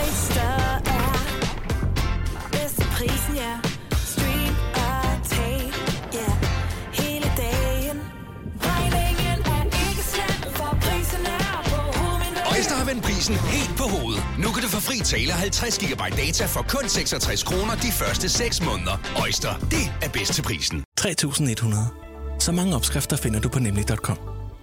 Oyster er bedst til prisen, ja. Stream og tag, ja. Hele dagen. Regningen er ikke slem, for prisen er på hovedet. Øjster har vendt prisen helt på hovedet. Nu kan du få fri tale 50 GB data for kun 66 kroner de første 6 måneder. Øjster, det er bedst til prisen. 3100. Så mange opskrifter finder du på nemlig.com.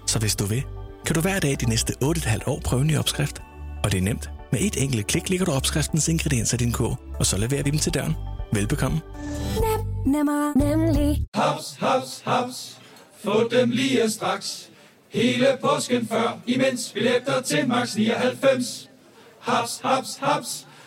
Så hvis du vil, kan du hver dag de næste 8,5 år prøve en ny opskrift. Og det er nemt. Med et enkelt klik ligger du opskriftens ingredienser i din kog, og så leverer vi dem til døren. Velbekomme. Nem, nemmer, nemlig. Haps, haps, haps. Få dem lige straks. Hele påsken før, imens billetter til max 99. Haps, haps, haps.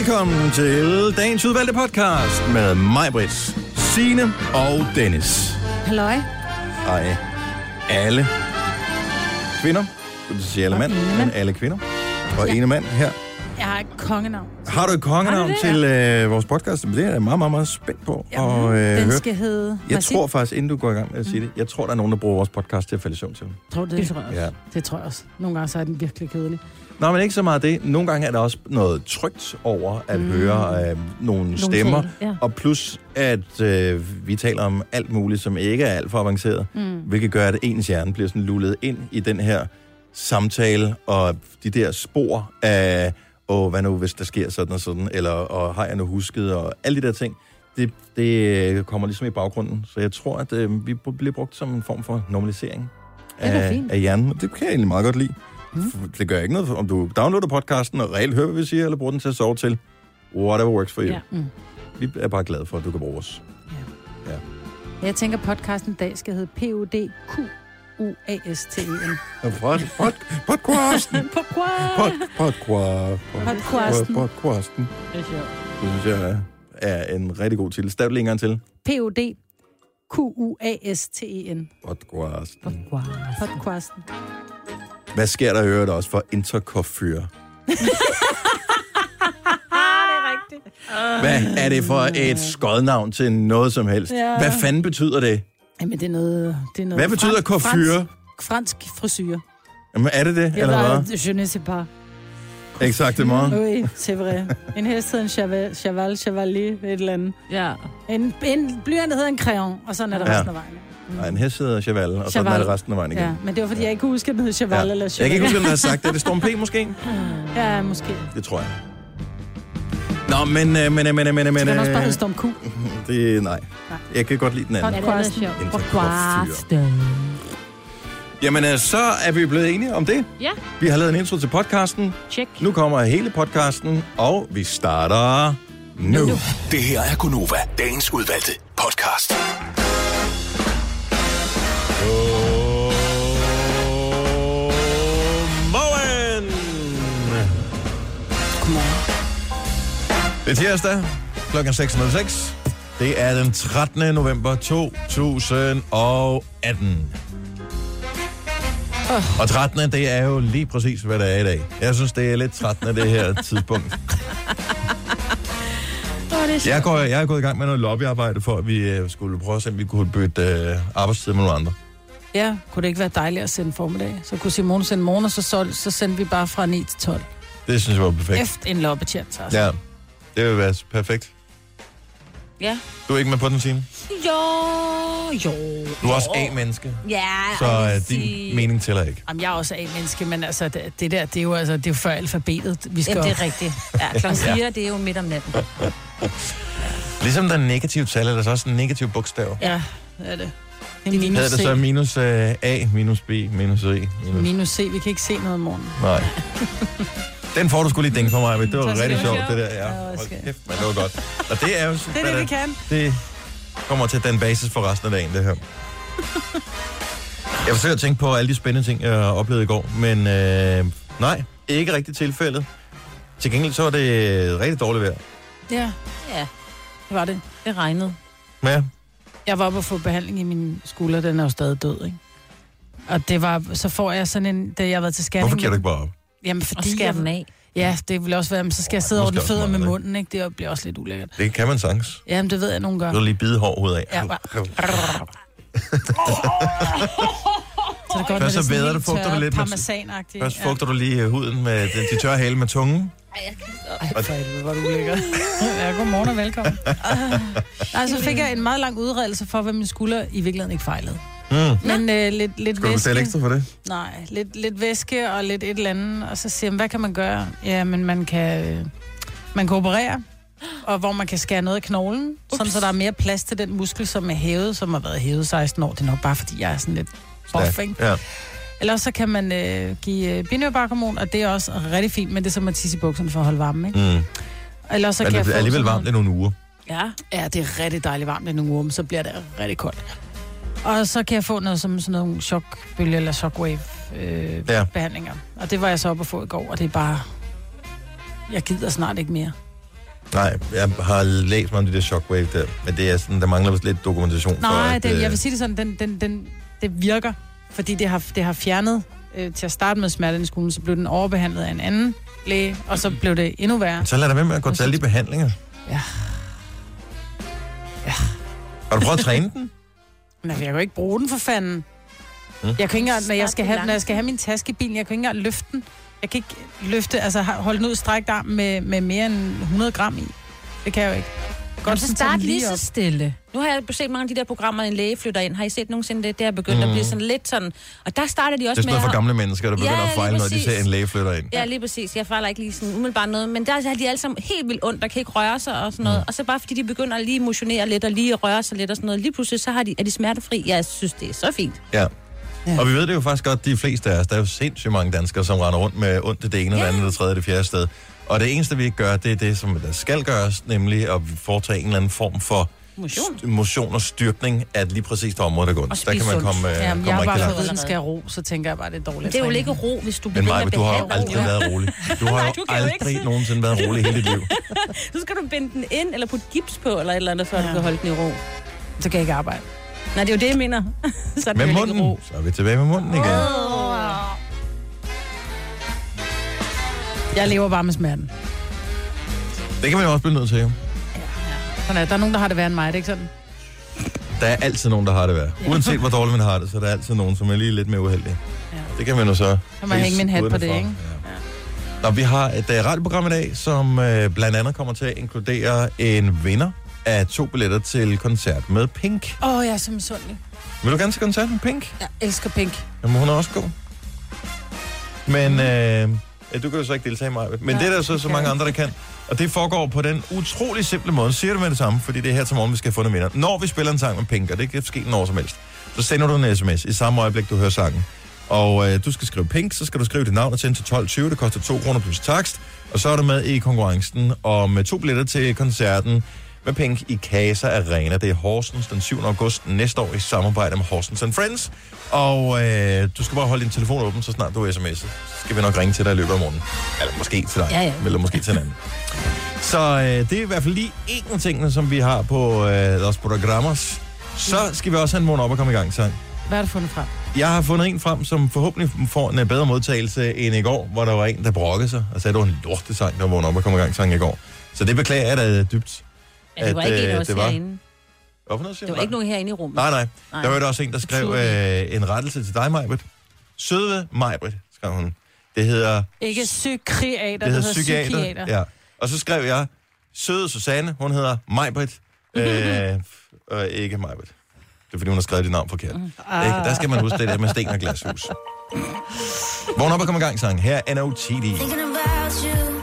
Velkommen til dagens udvalgte podcast med mig, Britt, Signe og Dennis. Halløj. Hej. Alle kvinder. Det vil sige alle mænd, men alle kvinder. Og ja. ene mand her. Jeg har et kongenavn. Har du et kongenavn du det, til øh, vores podcast? Det er jeg meget, meget, meget spændt på at øh, Den høre. skal hedde... Jeg siger tror faktisk, inden du går i gang med at sige det, jeg tror, der er nogen, der bruger vores podcast til at falde i søvn til. du? Tror du det? Det tror jeg også. Ja. Det tror jeg også. Nogle gange så er den virkelig kedelig. Nå, men ikke så meget det. Nogle gange er der også noget trygt over at mm. høre øh, nogle stemmer. tale, ja. Og plus, at øh, vi taler om alt muligt, som ikke er alt for avanceret. Mm. Hvilket gør, at ens hjerne bliver sådan lullet ind i den her samtale, og de der spor af, åh, hvad nu, hvis der sker sådan og sådan, eller og har jeg nu husket, og alle de der ting. Det, det øh, kommer ligesom i baggrunden. Så jeg tror, at øh, vi bliver brugt som en form for normalisering er af, af hjernen. Og det kan jeg egentlig meget godt lide. Mm. Det gør ikke noget, om du downloader podcasten og reelt hører, hvad vi siger, eller bruger den til at sove til. Whatever works for you. Ja. Mm. Vi er bare glade for, at du kan bruge os. Jeg tænker, podcasten i dag skal hedde P-U-D-Q U-A-S-T-E-N. Pod, pod, podcasten. Podcast. Pod, podcasten. Podcasten. Podcasten. Det er sjovt. Det synes jeg er en rigtig god titel. Stav lige en gang til. P-U-D Q-U-A-S-T-E-N. Podcasten. Podcasten. Hvad sker der i øvrigt også for interkoffyr? Hvad er det for et skodnavn til noget som helst? Ja. Hvad fanden betyder det? Jamen, det er noget... Det er noget Hvad betyder coiffure? Fransk, fransk frisyr. Jamen, er det det, eller hvad? je ne sais pas. Exactement. Oui, c'est vrai. En hest hedder en cheval, cheval, chevalier, et eller andet. Ja. En, en blyant hedder en crayon, og sådan er der Ja. resten af vejen. Nej, en hest hedder Cheval, og så er det resten af vejen igen. Ja, men det var, fordi jeg ikke kunne huske, at den hed cheval Ja. eller Jeg cheval. kan ikke huske, om der har sagt det. Det står en P måske? Ja, måske. Det tror jeg. Nå, men, øh, men, øh, men, øh, men, men, Det kan også bare hedde Storm Q. det, nej. Nej. Jeg kan godt lide den anden. Podcasten. Interkoffyr. Jamen, øh, så er vi blevet enige om det. Ja. Vi har lavet en intro til podcasten. Check. Nu kommer hele podcasten, og vi starter nu. nu. Det her er Gunova, dagens udvalgte podcast. Det er tirsdag, klokken 6.06. Det er den 13. november 2018. Og 13. det er jo lige præcis, hvad det er i dag. Jeg synes, det er lidt 13. det her tidspunkt. Jeg, går, jeg er gået i gang med noget lobbyarbejde for, at vi øh, skulle prøve at se, om vi kunne bytte øh, arbejdstid med nogle andre. Ja, kunne det ikke være dejligt at sende formiddag? Så kunne Simone sende morgen, og så, så, så sendte vi bare fra 9 til 12. Det synes jeg var perfekt. Efter en loppetjent, altså. Ja, det vil være perfekt. Ja. Du er ikke med på den, Signe? Jo, jo. Du er også A-menneske, Ja, så jeg vil øh, din sige- mening tæller ikke. Jamen, jeg er også A-menneske, men altså, det, det der, det er jo, altså, det er jo før alfabetet, vi skal Ja, det er rigtigt. Ja, klokken 4, det er jo midt om natten. Ligesom der er negativt tal, er der så også en negativ bogstav. Ja, det er det. En minus Hedder det C. så minus uh, A, minus B, minus C? Minus... Minus C, vi kan ikke se noget om morgenen. Nej. Den får du skulle lige dænge for mig, men det var rigtig sjovt, det der. Ja, hold kæft, men det var godt. Og det er jo... Det er det, vi kan. Det kommer til den basis for resten af dagen, det her. Jeg forsøger at tænke på alle de spændende ting, jeg oplevede i går, men øh, nej, ikke rigtig tilfældet. Til gengæld så var det rigtig dårligt vejr. Ja, Ja, det var det. det regnede. Ja, Jeg var oppe og få behandling i min skulder, den er jo stadig død, ikke? Og det var, så får jeg sådan en, da jeg været til scanning. hvorfor giver du ikke bare op? Jamen, Og fordi skære jeg, den af. Ja, det vil også være, men så skal jeg sidde over den fødder med munden, ikke? Det bliver også lidt ulækkert. Det kan man sagtens. Jamen, det ved jeg, nogen gør. Du vil lige bide hår ud af. Ja, bare- Så det er godt, Først så er væder helt du, fugter du lidt med-. Først fugter du lige øh, huden med den, de tørre hale med tungen. Ej, for helvede, hvor du ulækker. ja, godmorgen og velkommen. Nej, så fik jeg en meget lang udredelse for, hvad min skulder i virkeligheden ikke fejlede. Mm. Men øh, lidt, lidt Skal du væske. betale ekstra for det? Nej, lidt, lidt væske og lidt et eller andet. Og så siger jeg, hvad kan man gøre? Ja, men man kan, øh, man kan operere, og hvor man kan skære noget af knoglen, sådan, så der er mere plads til den muskel, som er hævet, som har været hævet 16 år. Det er nok bare, fordi jeg er sådan lidt buff, ikke? Ja. Eller så kan man øh, give øh, binyrbarkhormon, og det er også rigtig fint, men det er som at tisse i bukserne for at holde varmen, ikke? Mm. Eller så Men kan jeg det er alligevel varmt i nogle uger. Ja. ja, det er rigtig dejligt varmt i nogle uger, men så bliver det rigtig koldt. Og så kan jeg få noget som sådan nogle chokbølge eller shockwave øh, Ja. Og det var jeg så oppe at få i går, og det er bare... Jeg gider snart ikke mere. Nej, jeg har læst mig om det der shockwave der, men det er sådan, der mangler vist lidt dokumentation for, Nej, at, den, øh, jeg vil sige det sådan, den, den, den, det virker, fordi det har, det har fjernet øh, til at starte med smerten i skolen, så blev den overbehandlet af en anden læge, og så blev det endnu værre. Så lad dig være med at gå til alle de behandlinger. Ja. Ja. Har du prøvet at træne den? Men jeg kan jo ikke bruge den for fanden. Jeg kan ikke engang, når jeg, skal have, når jeg skal have min taske i bilen, jeg kan ikke engang løfte den. Jeg kan ikke løfte, altså holde den ud strækt arm med, med mere end 100 gram i. Det kan jeg jo ikke. Godt, så start lige så stille. Nu har jeg set mange af de der programmer, en læge flytter ind. Har I set nogensinde det? Det er begyndt mm. at blive sådan lidt sådan... Og der starter de Det er også sådan noget med... for gamle mennesker, der begynder Ja, at fejle, når de ser en læge flytter ind. Ja, lige præcis. Jeg fejler ikke lige sådan umiddelbart noget. Men der har de alle sammen helt vildt ondt, der kan ikke røre sig og sådan noget. Mm. Og så bare fordi de begynder at lige motionere lidt og lige røre sig lidt og sådan noget. Lige pludselig så har de, er de smertefri. Jeg synes, det er så fint. Ja. Ja. Og vi ved det jo faktisk godt, de fleste af os, der er jo sindssygt mange danskere, som render rundt med ondt det ene, det andet, det tredje, det fjerde sted. Og det eneste, vi ikke gør, det er det, som der skal gøres, nemlig at foretage en eller anden form for Motion. st- motion og styrkning af lige præcis det område, der går. Der kan man komme, øh, Jamen, komme jeg har rigtig bare langt. fået, at den skal ro, så tænker jeg bare, det er dårligt. Det er jo ikke ro, hvis du Men begynder Maja, at du har jo aldrig ro. været rolig. Du har Nej, du jo ikke aldrig se- nogensinde været rolig i hele dit liv. Så skal du binde den ind, eller putte gips på, eller et eller andet, før ja. du Ja. kan holde den i ro. Så kan jeg ikke arbejde. Nej, det er jo det, jeg mener. så er Med det ikke munden. ro. Så er vi tilbage med munden igen. Jeg lever bare med smerten. Det kan man jo også blive nødt til. jo. Sådan er, der er nogen, der har det værre end mig, er det ikke sådan? Der er altid nogen, der har det værd. Uanset hvor dårligt man har det, så er der altid nogen, som er lige lidt mere uheldige. Ja. Det kan man jo så... Så må jeg hænge min hat på det, ikke? Ja. Nå, vi har et uh, radioprogram i dag, som uh, blandt andet kommer til at inkludere en vinder af to billetter til koncert med Pink. Åh, oh, jeg er så misundelig. Vil du gerne til koncert med Pink? Jeg elsker pink. Jamen, hun er også god. Men uh, ja, du kan jo så ikke deltage i mig. Men Nej, det er der så, så mange andre, der kan. Og det foregår på den utrolig simple måde. Siger du med det samme, fordi det er her til morgen, vi skal få en vinder. Når vi spiller en sang med Pink, og det kan ske når som helst, så sender du en sms i samme øjeblik, du hører sangen. Og øh, du skal skrive Pink, så skal du skrive dit navn og tænde til 12.20. Det koster 2 kroner plus takst. Og så er du med i konkurrencen om øh, to billetter til koncerten med Pink i Casa Arena. Det er Horsens den 7. august næste år i samarbejde med Horsens and Friends. Og øh, du skal bare holde din telefon åben, så snart du er sms'et. Så skal vi nok ringe til dig i løbet af morgenen. Eller måske til dig. Ja, ja. Eller måske til en anden. Så øh, det er i hvert fald lige en af tingene, som vi har på øh, Los Programmers. Så skal vi også have en morgen op og komme i gang sang. Hvad har du fundet frem? Jeg har fundet en frem, som forhåbentlig får en øh, bedre modtagelse end i går, hvor der var en, der brokkede sig og sagde, at det var en lortesang, der var vågnet op og kom i gang sang i går. Så det beklager jeg da dybt. Ja, det var at, ikke en øh, af os det herinde. Hvorfor noget, siger Det du? var ikke nogen herinde i rummet. Nej, nej. Nej. Der var der også en, der skrev øh, en rettelse til dig, Majbrit. Søde Majbrit, skrev hun. Det hedder, Ikke psykiater, det hedder psykiater. Ja. Og så skrev jeg, søde Susanne, hun hedder Majbrit, øh, og ikke Majbrit. Det er fordi, hun har skrevet dit navn forkert. Mm. Ikke? Der skal man huske det der med sten og glashus. Vågn op og kom i gang, sang. Her er NOTD. Thinking about you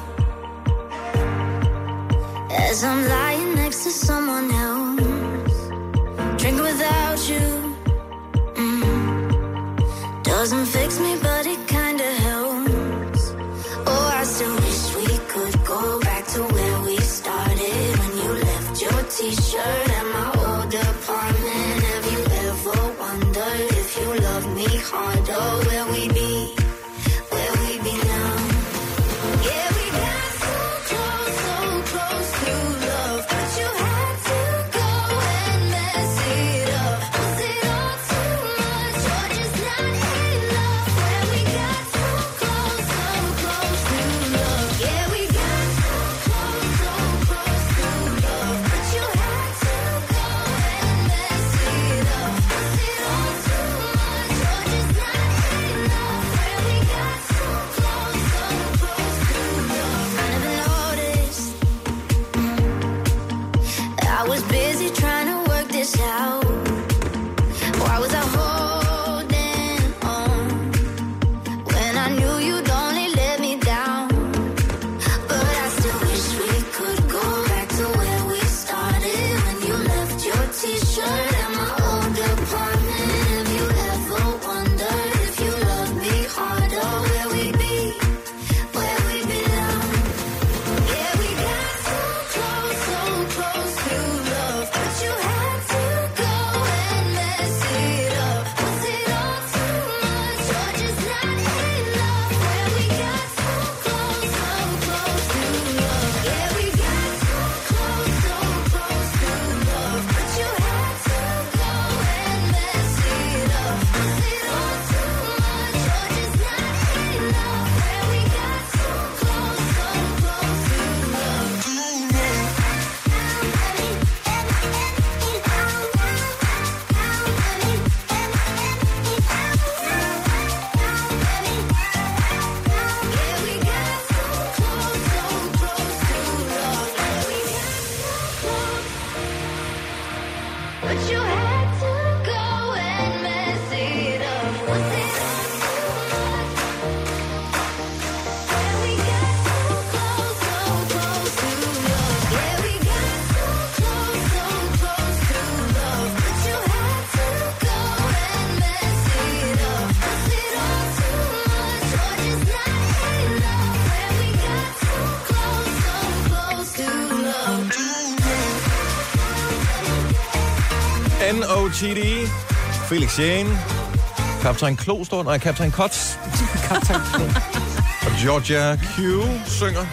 as I'm lying next to someone else. You. Mm, doesn't fix me, but it N.O.T.D. Felix Jane. Kaptajn Klo står der. Nej, Kaptajn Kots. Kaptajn Klo. Og Georgia Q synger.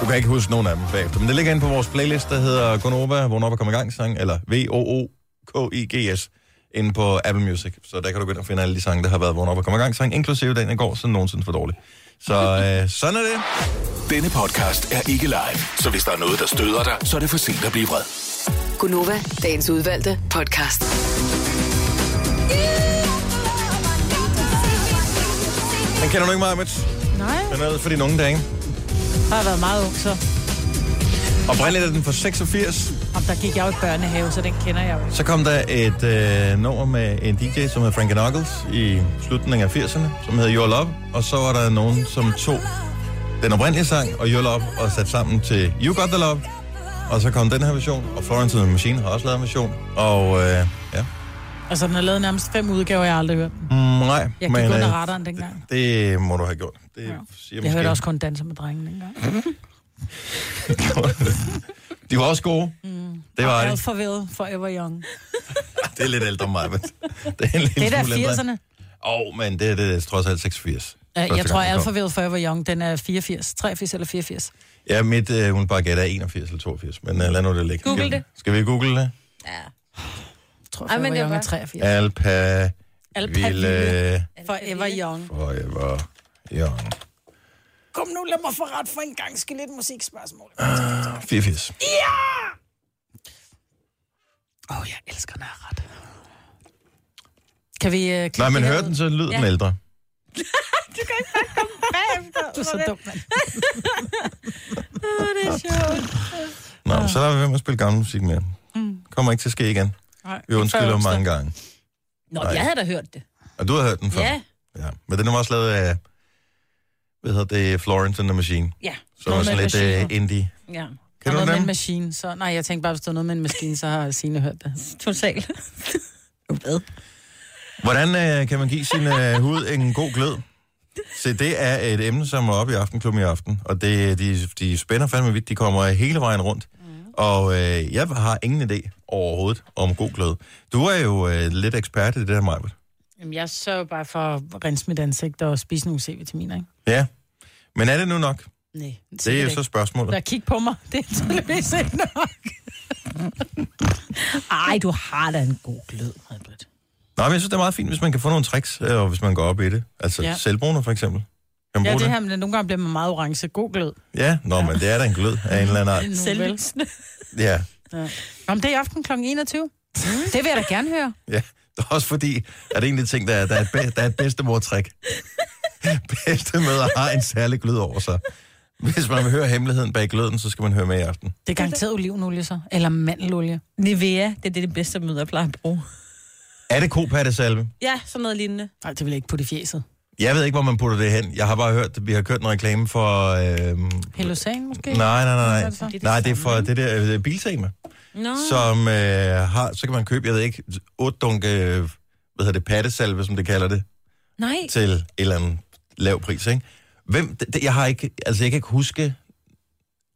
Du kan ikke huske nogen af dem bagefter. Men det ligger inde på vores playlist, der hedder Gonova, Vågn op og kom i gang sang, eller V-O-O-K-I-G-S, inde på Apple Music. Så der kan du gå ind og finde alle de sange, der har været Vågn op og kom i gang sang, inklusive den i går, så nogensinde for dårlig. Så øh, sådan er det. Denne podcast er ikke live, så hvis der er noget, der støder dig, så er det for sent at blive vred. Gunova, dagens udvalgte podcast. Den kender du ikke meget, Mets? Nej, Den er for de unge dage. jeg har været meget ung, så. Oprindeligt er den fra 86. Om der gik jeg jo i børnehave, så den kender jeg jo ikke. Så kom der et øh, nummer med en DJ, som hed Frank Knuckles i slutningen af 80'erne, som hed Your Love. Og så var der nogen, som tog den oprindelige sang og Your Love og satte sammen til You Got The Love. Og så kom den her version, og Florence and the Machine har også lavet en version. Og øh, ja, Altså, den har lavet nærmest fem udgaver, jeg har aldrig hørt. mm, nej. Jeg gik men, under øh, radaren dengang. det må du have gjort. Det ja. siger Jeg hørte også kun danser med drengen dengang. De var også gode. Mm. Det var de. Alphaville, Forever Young. Det er lidt ældre mig, men det er en lille Det er da smule ældre. 80'erne. Åh, oh, men det, det er trods alt 86. Ja, Første jeg tror. Alphaville Forever Young, den er 84, 83 eller 84. Ja, mit øh, hun bare gætter er 81 eller 82, men uh, lad nu det ligge. Google Skal- det. Skal vi google det? Ja. Jeg tror, Ej, men Forever det er Young er godt. 83. Alpa ville Forever Young. forever young. Kom nu, lad mig få ret for en gang. Skal lidt musikspørgsmål. 84. Åh, oh, jeg elsker, når jeg ret. Kan vi... Uh, Nej, men hør den, så lyder den ældre. Du er så dum, mand. det er sjovt. Nå, så lader vi være med at spille gammel musik mere. Kommer ikke til at ske igen. Nej, Vi undskylder mange gange. Nå, Nej. jeg havde da hørt det. Og du har hørt den før? Ja. ja. Men den er også lavet af, hvad hedder det, Florence and the Machine. Ja. Så var sådan lidt uh, indie. Ja. Kan du noget med en dem? maskine, så... Nej, jeg tænkte bare, hvis der er noget med en maskine, så har Signe hørt det. Totalt. Hvad? Hvordan øh, kan man give sin øh, hud en god glød? Se, det er et emne, som er oppe i Aftenklubben i aften, og det, de, de spænder fandme vidt. De kommer hele vejen rundt. Mm. Og øh, jeg har ingen idé overhovedet om god glød. Du er jo øh, lidt ekspert i det der, Majbert. Jamen, jeg sørger bare for at rense mit ansigt og spise nogle C-vitaminer, ikke? Ja. Men er det nu nok? Nej, Det er jo så spørgsmålet. Der kig på mig. Det er tydeligvis ikke nok. Ej, du har da en god glød, Majbrit. Nå, men jeg synes, det er meget fint, hvis man kan få nogle tricks, øh, og hvis man går op i det. Altså Ja. ja. selvbruner for eksempel. Kan man Ja, bruge det her, men nogle gange bliver man meget orange. God glød. Ja, nå, men det er da en glød af en eller anden art. Selvlysende. Ja, Om det er i aften kl. 21. Det vil jeg da gerne høre. ja. Det er også fordi, at det er en af de ting, der er, der er, et, be- der er et bedstemor-trick. Bedstemøder har en særlig glød over sig. Hvis man vil høre hemmeligheden bag gløden, så skal man høre med i aften. Det er garanteret olivenolie så. Eller mandelolie. Nivea, det er det, det bedste møder, jeg plejer at bruge. Er det kopattesalve? Ja, sådan noget lignende. Nej, det vil jeg ikke putte i fjeset. Jeg ved ikke, hvor man putter det hen. Jeg har bare hørt, at vi har kørt en reklame for... Øhm, Helosan måske? nej, nej, nej, nej. det er Nej, det er for det der øh, biltema. Nå. som øh, har, så kan man købe, jeg ved ikke, otte dunke, øh, hvad hedder det, pattesalve, som det kalder det, Nej. til en eller anden lav pris, ikke? Hvem, det, det- jeg har ikke, altså jeg kan ikke huske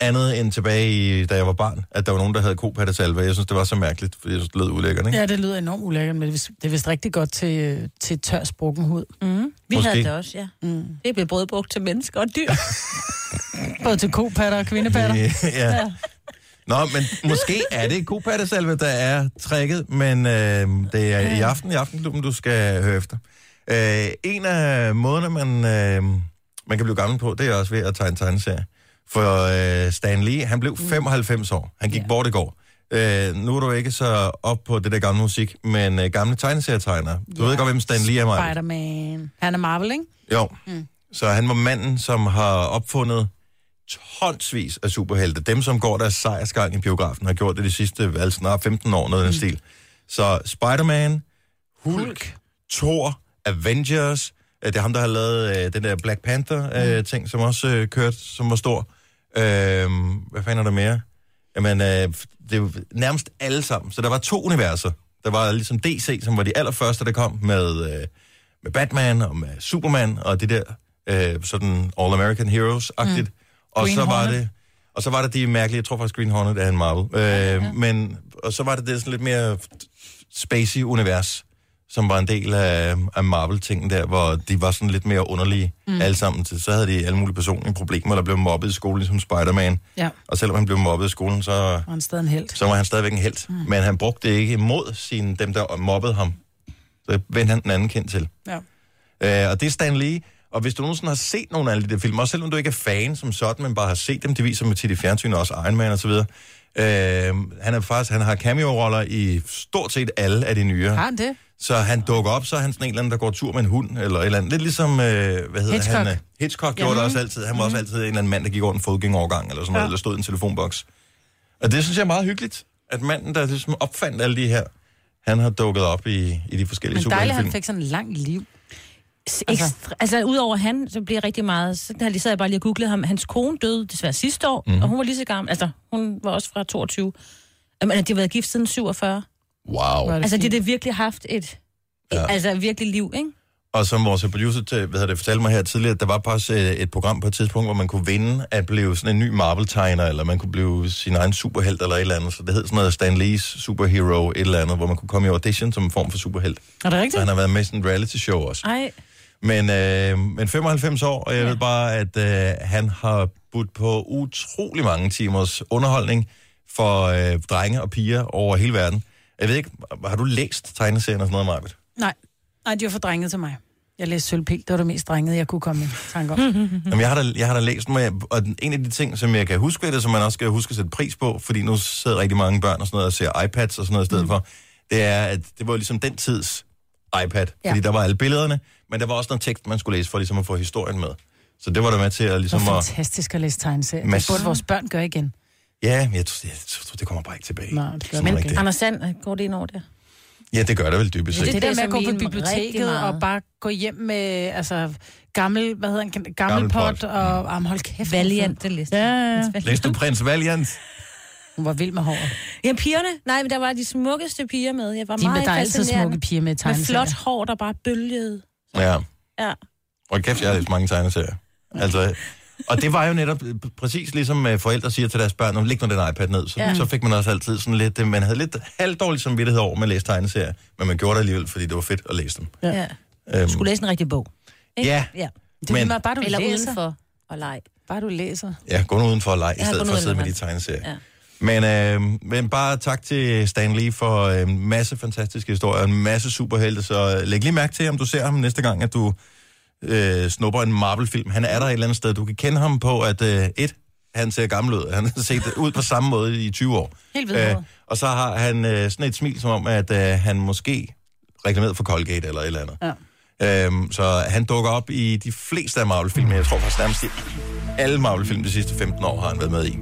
andet end tilbage i, da jeg var barn, at der var nogen, der havde kopattesalve. Jeg synes, det var så mærkeligt, fordi jeg synes, det lød ulækkert, ikke? Ja, det lyder enormt ulækkert, men det er vist, det vist rigtig godt til, til tør sprukken hud. Mm. Vi Måske. havde det også, ja. Mm. Det blev både brugt til mennesker og dyr. Både til kopatter og kvindepatter. ja. Nå, men måske er det kopattesalve, der er trækket, men øh, det er i aften i Aftenklubben, du skal høre efter. Øh, en af måderne, man, øh, man kan blive gammel på, det er også ved at tegne tegneserie. For øh, Stan Lee, han blev 95 år. Han gik Ja. bort i går. Øh, nu er du ikke så op på det der gamle musik, men øh, gamle tegneserietegnere. Du Ja. ved godt, hvem Stan Lee er, Maja? Spider-Man. Han er Marvel, ikke? Jo. Mm. Så han var manden, som har opfundet tonsvis af superhelte. Dem, som går deres sejrsgang i biografen, har gjort det de sidste altså snart 15 år, noget af den stil. Så Spider-Man, Hulk, Hulk. Thor, Avengers, øh, det er ham, der har lavet øh, den der Black Panther-ting, som også øh, kørte, som var stor. Øh, hvad fanden er der mere? Jamen, øh, det er jo nærmest alle sammen. Så der var to universer. Der var ligesom DC, som var de allerførste, der kom med, øh, med Batman og med Superman og det der øh, sådan All-American Heroes-agtigt. Mm. Og Green så var Hornet. det... Og så var det de mærkelige, jeg tror faktisk Green Hornet er en Marvel. Øh, ja. Men, og så var det det sådan lidt mere spacey univers, som var en del af, af Marvel-tingen der, hvor de var sådan lidt mere underlige mm. alle sammen. Så havde de alle mulige personlige problemer, eller blev mobbet i skolen, ligesom Spider-Man. Ja, Og selvom han blev mobbet i skolen, så, og han stadig en held. så var han stadigvæk en held. Mm. Men han brugte det ikke imod sine, dem, der mobbede ham. Så vendte han den anden kendt til. Ja. Øh, og det er Stan Lee. Og hvis du nogensinde har set nogle af alle de der film, også selvom du ikke er fan som sådan, men bare har set dem, det viser med tit i fjernsyn, og også Iron Man og så videre. Øh, han er faktisk, han har cameo-roller i stort set alle af de nye. Har han det? Så han dukker op, så er han sådan en eller anden, der går tur med en hund, eller et eller andet. Lidt ligesom, øh, hvad hedder Hitchcock. han? øh, Hitchcock gjorde det også altid. Han var også altid en eller anden mand, der gik over en fodgængerovergang, eller sådan noget, eller stod i en telefonboks. Og det synes jeg er meget hyggeligt, at manden, der ligesom opfandt alle de her, han har dukket op i, i de forskellige Men dejligt, han fik sådan en lang liv. Altså, ekstra, altså udover han, så bliver rigtig meget... Så der sad jeg bare lige og googlede ham. Hans kone døde desværre sidste år, Mhm. mm. og hun var lige så gammel. Altså, hun var også fra 22. Men de har været gift siden 47. Wow. Det Altså, de fint. har virkelig haft et... Ja. Altså, virkelig liv, ikke? Og som vores producer til, hvad hedder det, fortalte mig her tidligere, der var faktisk øh, et program på et tidspunkt, hvor man kunne vinde at blive sådan en ny Marvel-tegner, eller man kunne blive sin egen superhelt eller et eller andet. Så det hed sådan noget Stan Lee's Superhero, et eller andet, hvor man kunne komme i audition som en form for superhelt. Er det Så rigtigt? han har været med i sådan en reality-show også. Ej, Men, øh, men 95 år, og jeg ja. ved bare, at øh, han har budt på utrolig mange timers underholdning for øh, drenge og piger over hele verden. Jeg ved ikke, har du læst tegneserien og sådan noget, Marvitt? Nej. Nej, de var for drenget til mig. Jeg læste Sølvpil. Det var det mest drengede, jeg kunne komme i tanke om. Jamen, jeg har da, jeg har da læst dem, og en af de ting, som jeg kan huske ved det, som man også skal huske at sætte pris på, fordi nu sidder rigtig mange børn og sådan noget og ser iPads og sådan noget i stedet mm. for, det er, at det var ligesom den tids iPad, Ja. fordi der var alle billederne, men der var også noget tekst, man skulle læse for ligesom at få historien med. Så det var der med til at Det ligesom var at... fantastisk at læse tegneserier. Mads- Det burde vores børn gøre igen. Ja, men jeg tror, jeg tror, det kommer bare ikke tilbage. Nej, det gør ikke. Anders Sand, går det ind over det? Ja, det gør det vel dybest set. Det, det det der med at gå på biblioteket og bare gå hjem med altså, gammel, hvad hedder han, gammel, Gammel pot, pot. og um, hold kæft. Valiant, det læste Ja, ja, ja. Læste du Prins Valiant? Hun var vild med håret. Ja, pigerne. Nej, men der var de smukkeste piger med. Jeg var De, meget der er altid smukke piger med Med tegneserier. flot hår, der bare bølgede. Ja. Ja. Og kæft, jeg har læst mange tegneserier. Altså, og det var jo netop præcis ligesom øh, forældre siger til deres børn, om læg nu den iPad ned, så, ja. Så fik man også altid sådan lidt, øh, man havde lidt halvdårligt samvittighed over, at man læste tegneserier, men man gjorde det alligevel, fordi det var fedt at læse dem. ja. Øhm, Du skulle læse en rigtig bog. Ikke? Ja. ja. Det Men- bare, du Eller læser. udenfor og leg. Bare du læser. ja, gå nu udenfor og lege, i stedet for at sidde med de tegneserier. Ja. Men, øh, men bare tak til Stan Lee for en masse fantastiske historier, en masse superhelte, så øh, læg lige mærke til, om du ser ham næste gang, at du øh, snupper en Marvel-film. Han er der et eller andet sted. Du kan kende ham på, at øh, et, han ser gammel ud. Han har set ud på samme måde i 20 år. Helt vedhåret. og så har han øh, sådan et smil, som om, at øh, han måske reklameret for Colgate eller et eller andet. Ja. Øhm, så han dukker op i de fleste af Marvel-film. Jeg tror faktisk nærmest i alle Marvel-film de sidste 15 år har han været med i.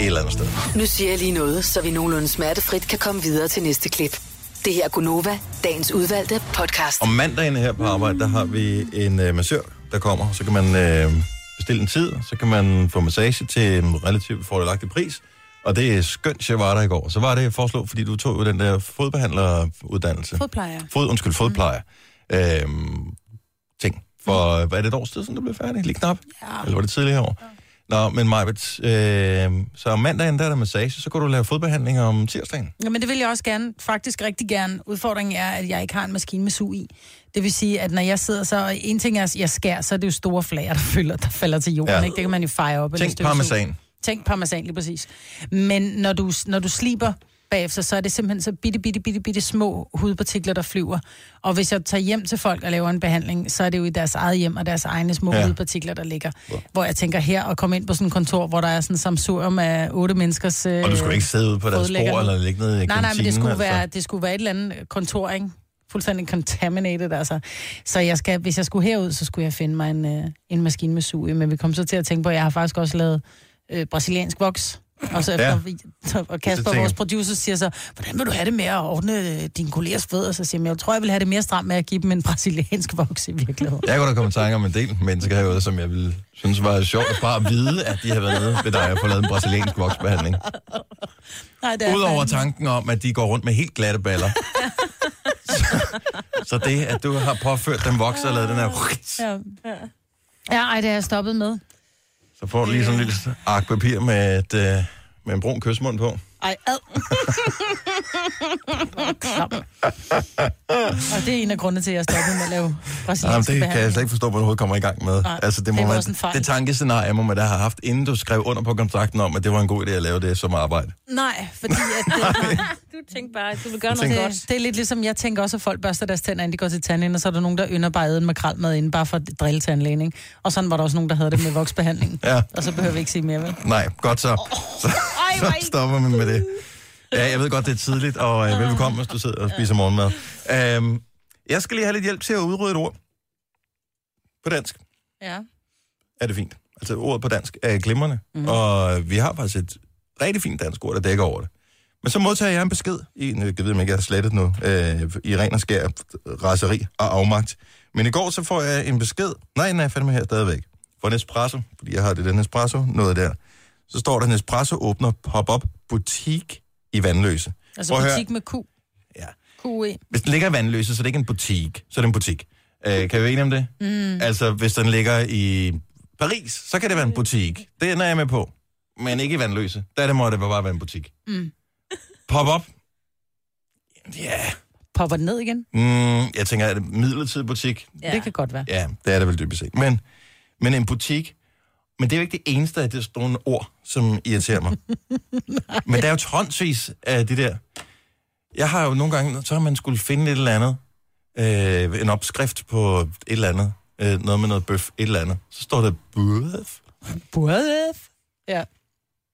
Et eller andet sted. Nu siger jeg lige noget, så vi nogenlunde smertefrit kan komme videre til næste klip. Det her er Gunova, dagens udvalgte podcast. Om mandagen her på arbejde, der har vi en øh, massør, der kommer. Så kan man øh, bestille en tid, så kan man få massage til en relativt fordelagtig pris. Og det er skønt, jeg var der i går. Så var det, jeg foreslog, fordi du tog jo den der fodbehandleruddannelse. Fodplejer. Fod, undskyld, fodplejer. Øhm, ting. For, hvad er det et års tid, siden du blev færdig? Lige knap? Ja. Eller var det tidligere år? Nå, men Majbet, øh, så om mandagen, der er der massage, så kan du lave fodbehandling om tirsdagen. Jamen det vil jeg også gerne, faktisk rigtig gerne. Udfordringen er, at jeg ikke har en maskine med sug i. Det vil sige, at når jeg sidder så, en ting er, at jeg skærer, så er det jo store flager, der, fylder, der falder til jorden. Ja. Ja. Ikke? Det kan man jo fejre op. Tænk parmesan. Tænk parmesan, lige præcis. Men når du, når du sliber bagefter, så er det simpelthen så bitte, bitte, bitte, bitte små hudpartikler, der flyver. Og hvis jeg tager hjem til folk og laver en behandling, så er det jo i deres eget hjem og deres egne små Ja. ja. hudpartikler, der ligger. Hvor jeg tænker her at komme ind på sådan et kontor, hvor der er sådan en samsurium af otte menneskers... Øh, Og du skulle ikke sidde ude på deres bord eller ligge nede i Nej, nej, men det kantinen, skulle, altså. være, det skulle være et eller andet kontor, ikke? Fuldstændig contaminated, altså. Så jeg skal, hvis jeg skulle herud, så skulle jeg finde mig en, øh, en maskine med sug i. Men vi kom så til at tænke på, at jeg har faktisk også lavet øh, brasiliansk voks. Og, så Ja. efter, og Kasper, vores producer, siger så, hvordan vil du have det med at ordne øh, dine kollegers fødder? Så siger jeg, jeg tror, jeg vil have det mere stramt med at give dem en brasiliansk voks i virkeligheden. Jeg kunne da komme i tanke om en del mennesker herude, som jeg ville synes var sjovt at bare vide, at de har været nede ved dig og fået lavet en brasiliansk voksbehandling. Nej, det er Udover tanken om, at de går rundt med helt glatte baller. så, så det, at du har påført dem voks og lavet den her... Ja. Ja, ej, det er jeg stoppet med. Så får du lige sådan en lille ark papir med, et, øh, med en brun kysmund på. Ej, ad. Og det er en af grundene til, at jeg stoppede med at lave Jamen, brasiliansk det kan jeg slet ikke forstå, hvad du kommer i gang med. Nej, altså, det, det må var man, det tankescenarie må man da have haft, inden du skrev under på kontrakten om, at det var en god idé at lave det som arbejde. Nej, fordi at det, Du tænkte bare, at du vil gøre tænker- noget godt. det, det er lidt ligesom, jeg tænker også, at folk børster deres tænder, inden de går til tandlægen, og så er der nogen, der ynder bare en makrel med inden, bare for at drille tandlægen, ikke? Og sådan var der også nogen, der havde det med voksbehandlingen. Ja. Og så behøver vi ikke sige mere, vel? Nej, godt så. Så, så stopper vi med det. Ja, jeg ved godt, det er tidligt, og øh, velbekomme, hvis du sidder og spiser morgenmad. Øhm, jeg skal lige have lidt hjælp til at udrydde et ord. På dansk Ja. er det fint. Altså, ordet på dansk er glimrende, mm. og vi har faktisk et rigtig fint dansk ord, der dækker over det. Men så modtager jeg en besked, i, nu, jeg ved, om jeg ikke har slettet nu, øh, i ren og skær raseri og afmagt. Men i går så får jeg en besked, nej, er fandme her stadigvæk, for en espresso, fordi jeg har det den espresso, noget der. Så står der, en espresso åbner pop-up butik i Vandløse. Altså Prøv at høre. butik med Q. Ja. QE. Hvis den ligger i Vandløse, så er det ikke en butik, så er det en butik. Øh, kan vi være enige om det? Mm. Altså, hvis den ligger i Paris, så kan det være en butik. Det er jeg med på. Men ikke i Vandløse. Der det må det bare være en butik. Mm. Pop-up? Ja. Popper den ned igen? Mm, jeg tænker, er det midlertidig butik? Ja. Det kan godt være. Ja, det er det vel dybest set. Men, men en butik, men det er jo ikke det eneste af det store ord, som irriterer mig. men der er jo tonsvis af de der... Jeg har jo nogle gange, så har man skulle finde et eller andet, øh, en opskrift på et eller andet, øh, noget med noget bøf, et eller andet. Så står der bøf. Bøf. Ja.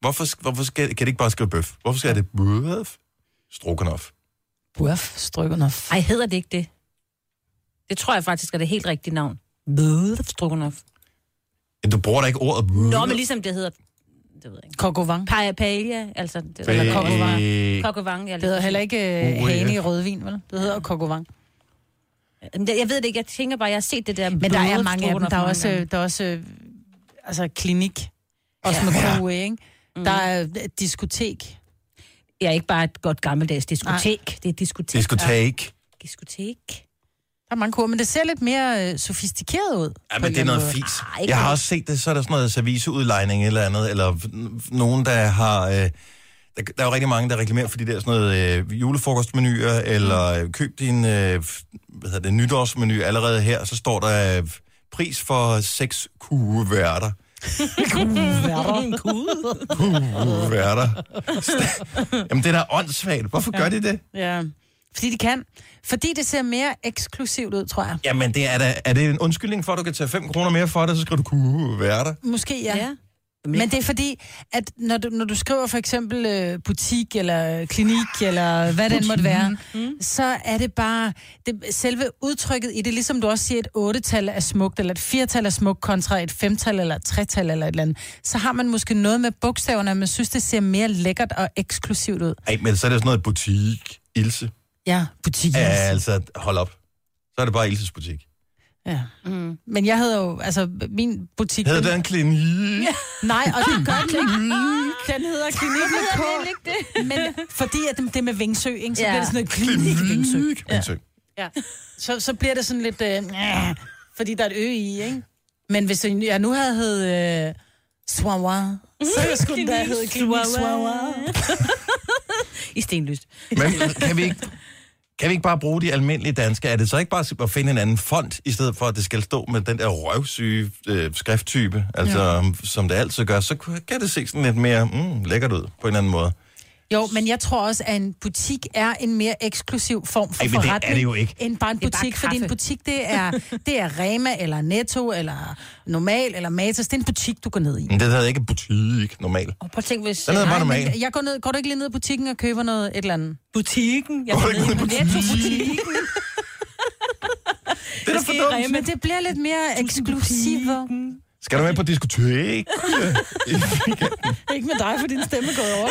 Hvorfor, hvorfor skal, kan det ikke bare skrive bøf? Hvorfor skal det bøf? Stroganoff. Bøf, strøkkernof. Ej, hedder det ikke det? Det tror jeg faktisk er det helt rigtige navn. Bøf Stroganoff. Ja, Du bruger da ikke ordet. Nå, men ligesom det hedder... Det ved jeg ikke. Kokovang. Pa paella, altså... Det, Pa- eller kokovang. Kokovang, ja. Det hedder heller ikke uh, hane i ja. rødvin, vel? Det hedder kokovang. Jeg ved det ikke, jeg tænker bare, jeg har set det der Men der er mange af dem. Der er også, gange. der er også øh, altså klinik. Også Ja. med Ja. QE, ikke? Der er øh, diskotek. Ja, ikke bare et godt gammeldags diskotek. Det er diskotek. Diskotek. Diskotek. Der er mange kur, men det ser lidt mere øh, sofistikeret ud. Ja, men en det er noget måde. fis. Ikke Jeg har også set det, så er der sådan noget serviceudlejning eller andet, eller nogen, der har... Øh, der, der er jo rigtig mange, der reklamerer for de der sådan noget øh, julefrokostmenuer, eller øh, køb din øh, hvad hedder det, nytårsmenu allerede her, så står der øh, pris for seks kugeværter. Kugeværter. Jamen, det er da åndssvagt. Hvorfor gør de det? Ja, fordi de kan. Fordi det ser mere eksklusivt ud, tror jeg. Jamen, det er, da, er det en undskyldning for, at du kan tage 5 kroner mere for det, så skriver du kugeværter? Måske, ja. Ja. ja. Men det er fordi, at når du, når du skriver for eksempel øh, butik eller klinik, eller hvad det end måtte være, mm. så er det bare, det, selve udtrykket i det, ligesom du også siger, et otte-tal er smukt, eller et firetal er smukt, kontra et femtal eller et tretal eller et eller andet, så har man måske noget med bogstaverne, man synes, det ser mere lækkert og eksklusivt ud. Ej, men så er det sådan noget butik, Ilse. Ja, butik. Ja, altså, hold op. Så er det bare Ilses butik. ja. Mm. Men jeg havde jo, altså, min butik... Hedder den- den klinik? Nej, og det gør den ikke. Den hedder Klinik med K. Men fordi at det, det er med Vingsø, ikke, så Ja. bliver det sådan noget klinik Vingsø. Vingsø. Ja. Så, så bliver det sådan lidt... Øh, fordi der er et ø i, ikke? Men hvis jeg nu havde hed øh, Swawa, så jeg skulle da hedde Klinik Swawa. I stenlyst. Men kan vi ikke... Kan vi ikke bare bruge de almindelige danske? Er det så ikke bare at finde en anden font, i stedet for at det skal stå med den der røvsyge øh, skrifttype, altså ja. som det altid gør, så kan det se sådan lidt mere mm, lækkert ud på en eller anden måde. Jo, men jeg tror også, at en butik er en mere eksklusiv form for Ej, men det er forretning. det jo ikke. End bare en Det er bare butik, fordi en butik, det er, det er Rema, eller Netto, eller Normal, eller Matas. Det er en butik, du går ned i. Men det hedder ikke butik normalt. Og prøv at tænke, hvis... Den hedder bare normal. jeg går, ned, går du ikke lige ned i butikken og køber noget et eller andet? Butikken. Jeg Går går ikke ned i i Netto-butikken. Det er da for dumt. Men det bliver lidt mere eksklusivt. Skal du med på diskotek? Ikke med dig, for din stemme er gået over.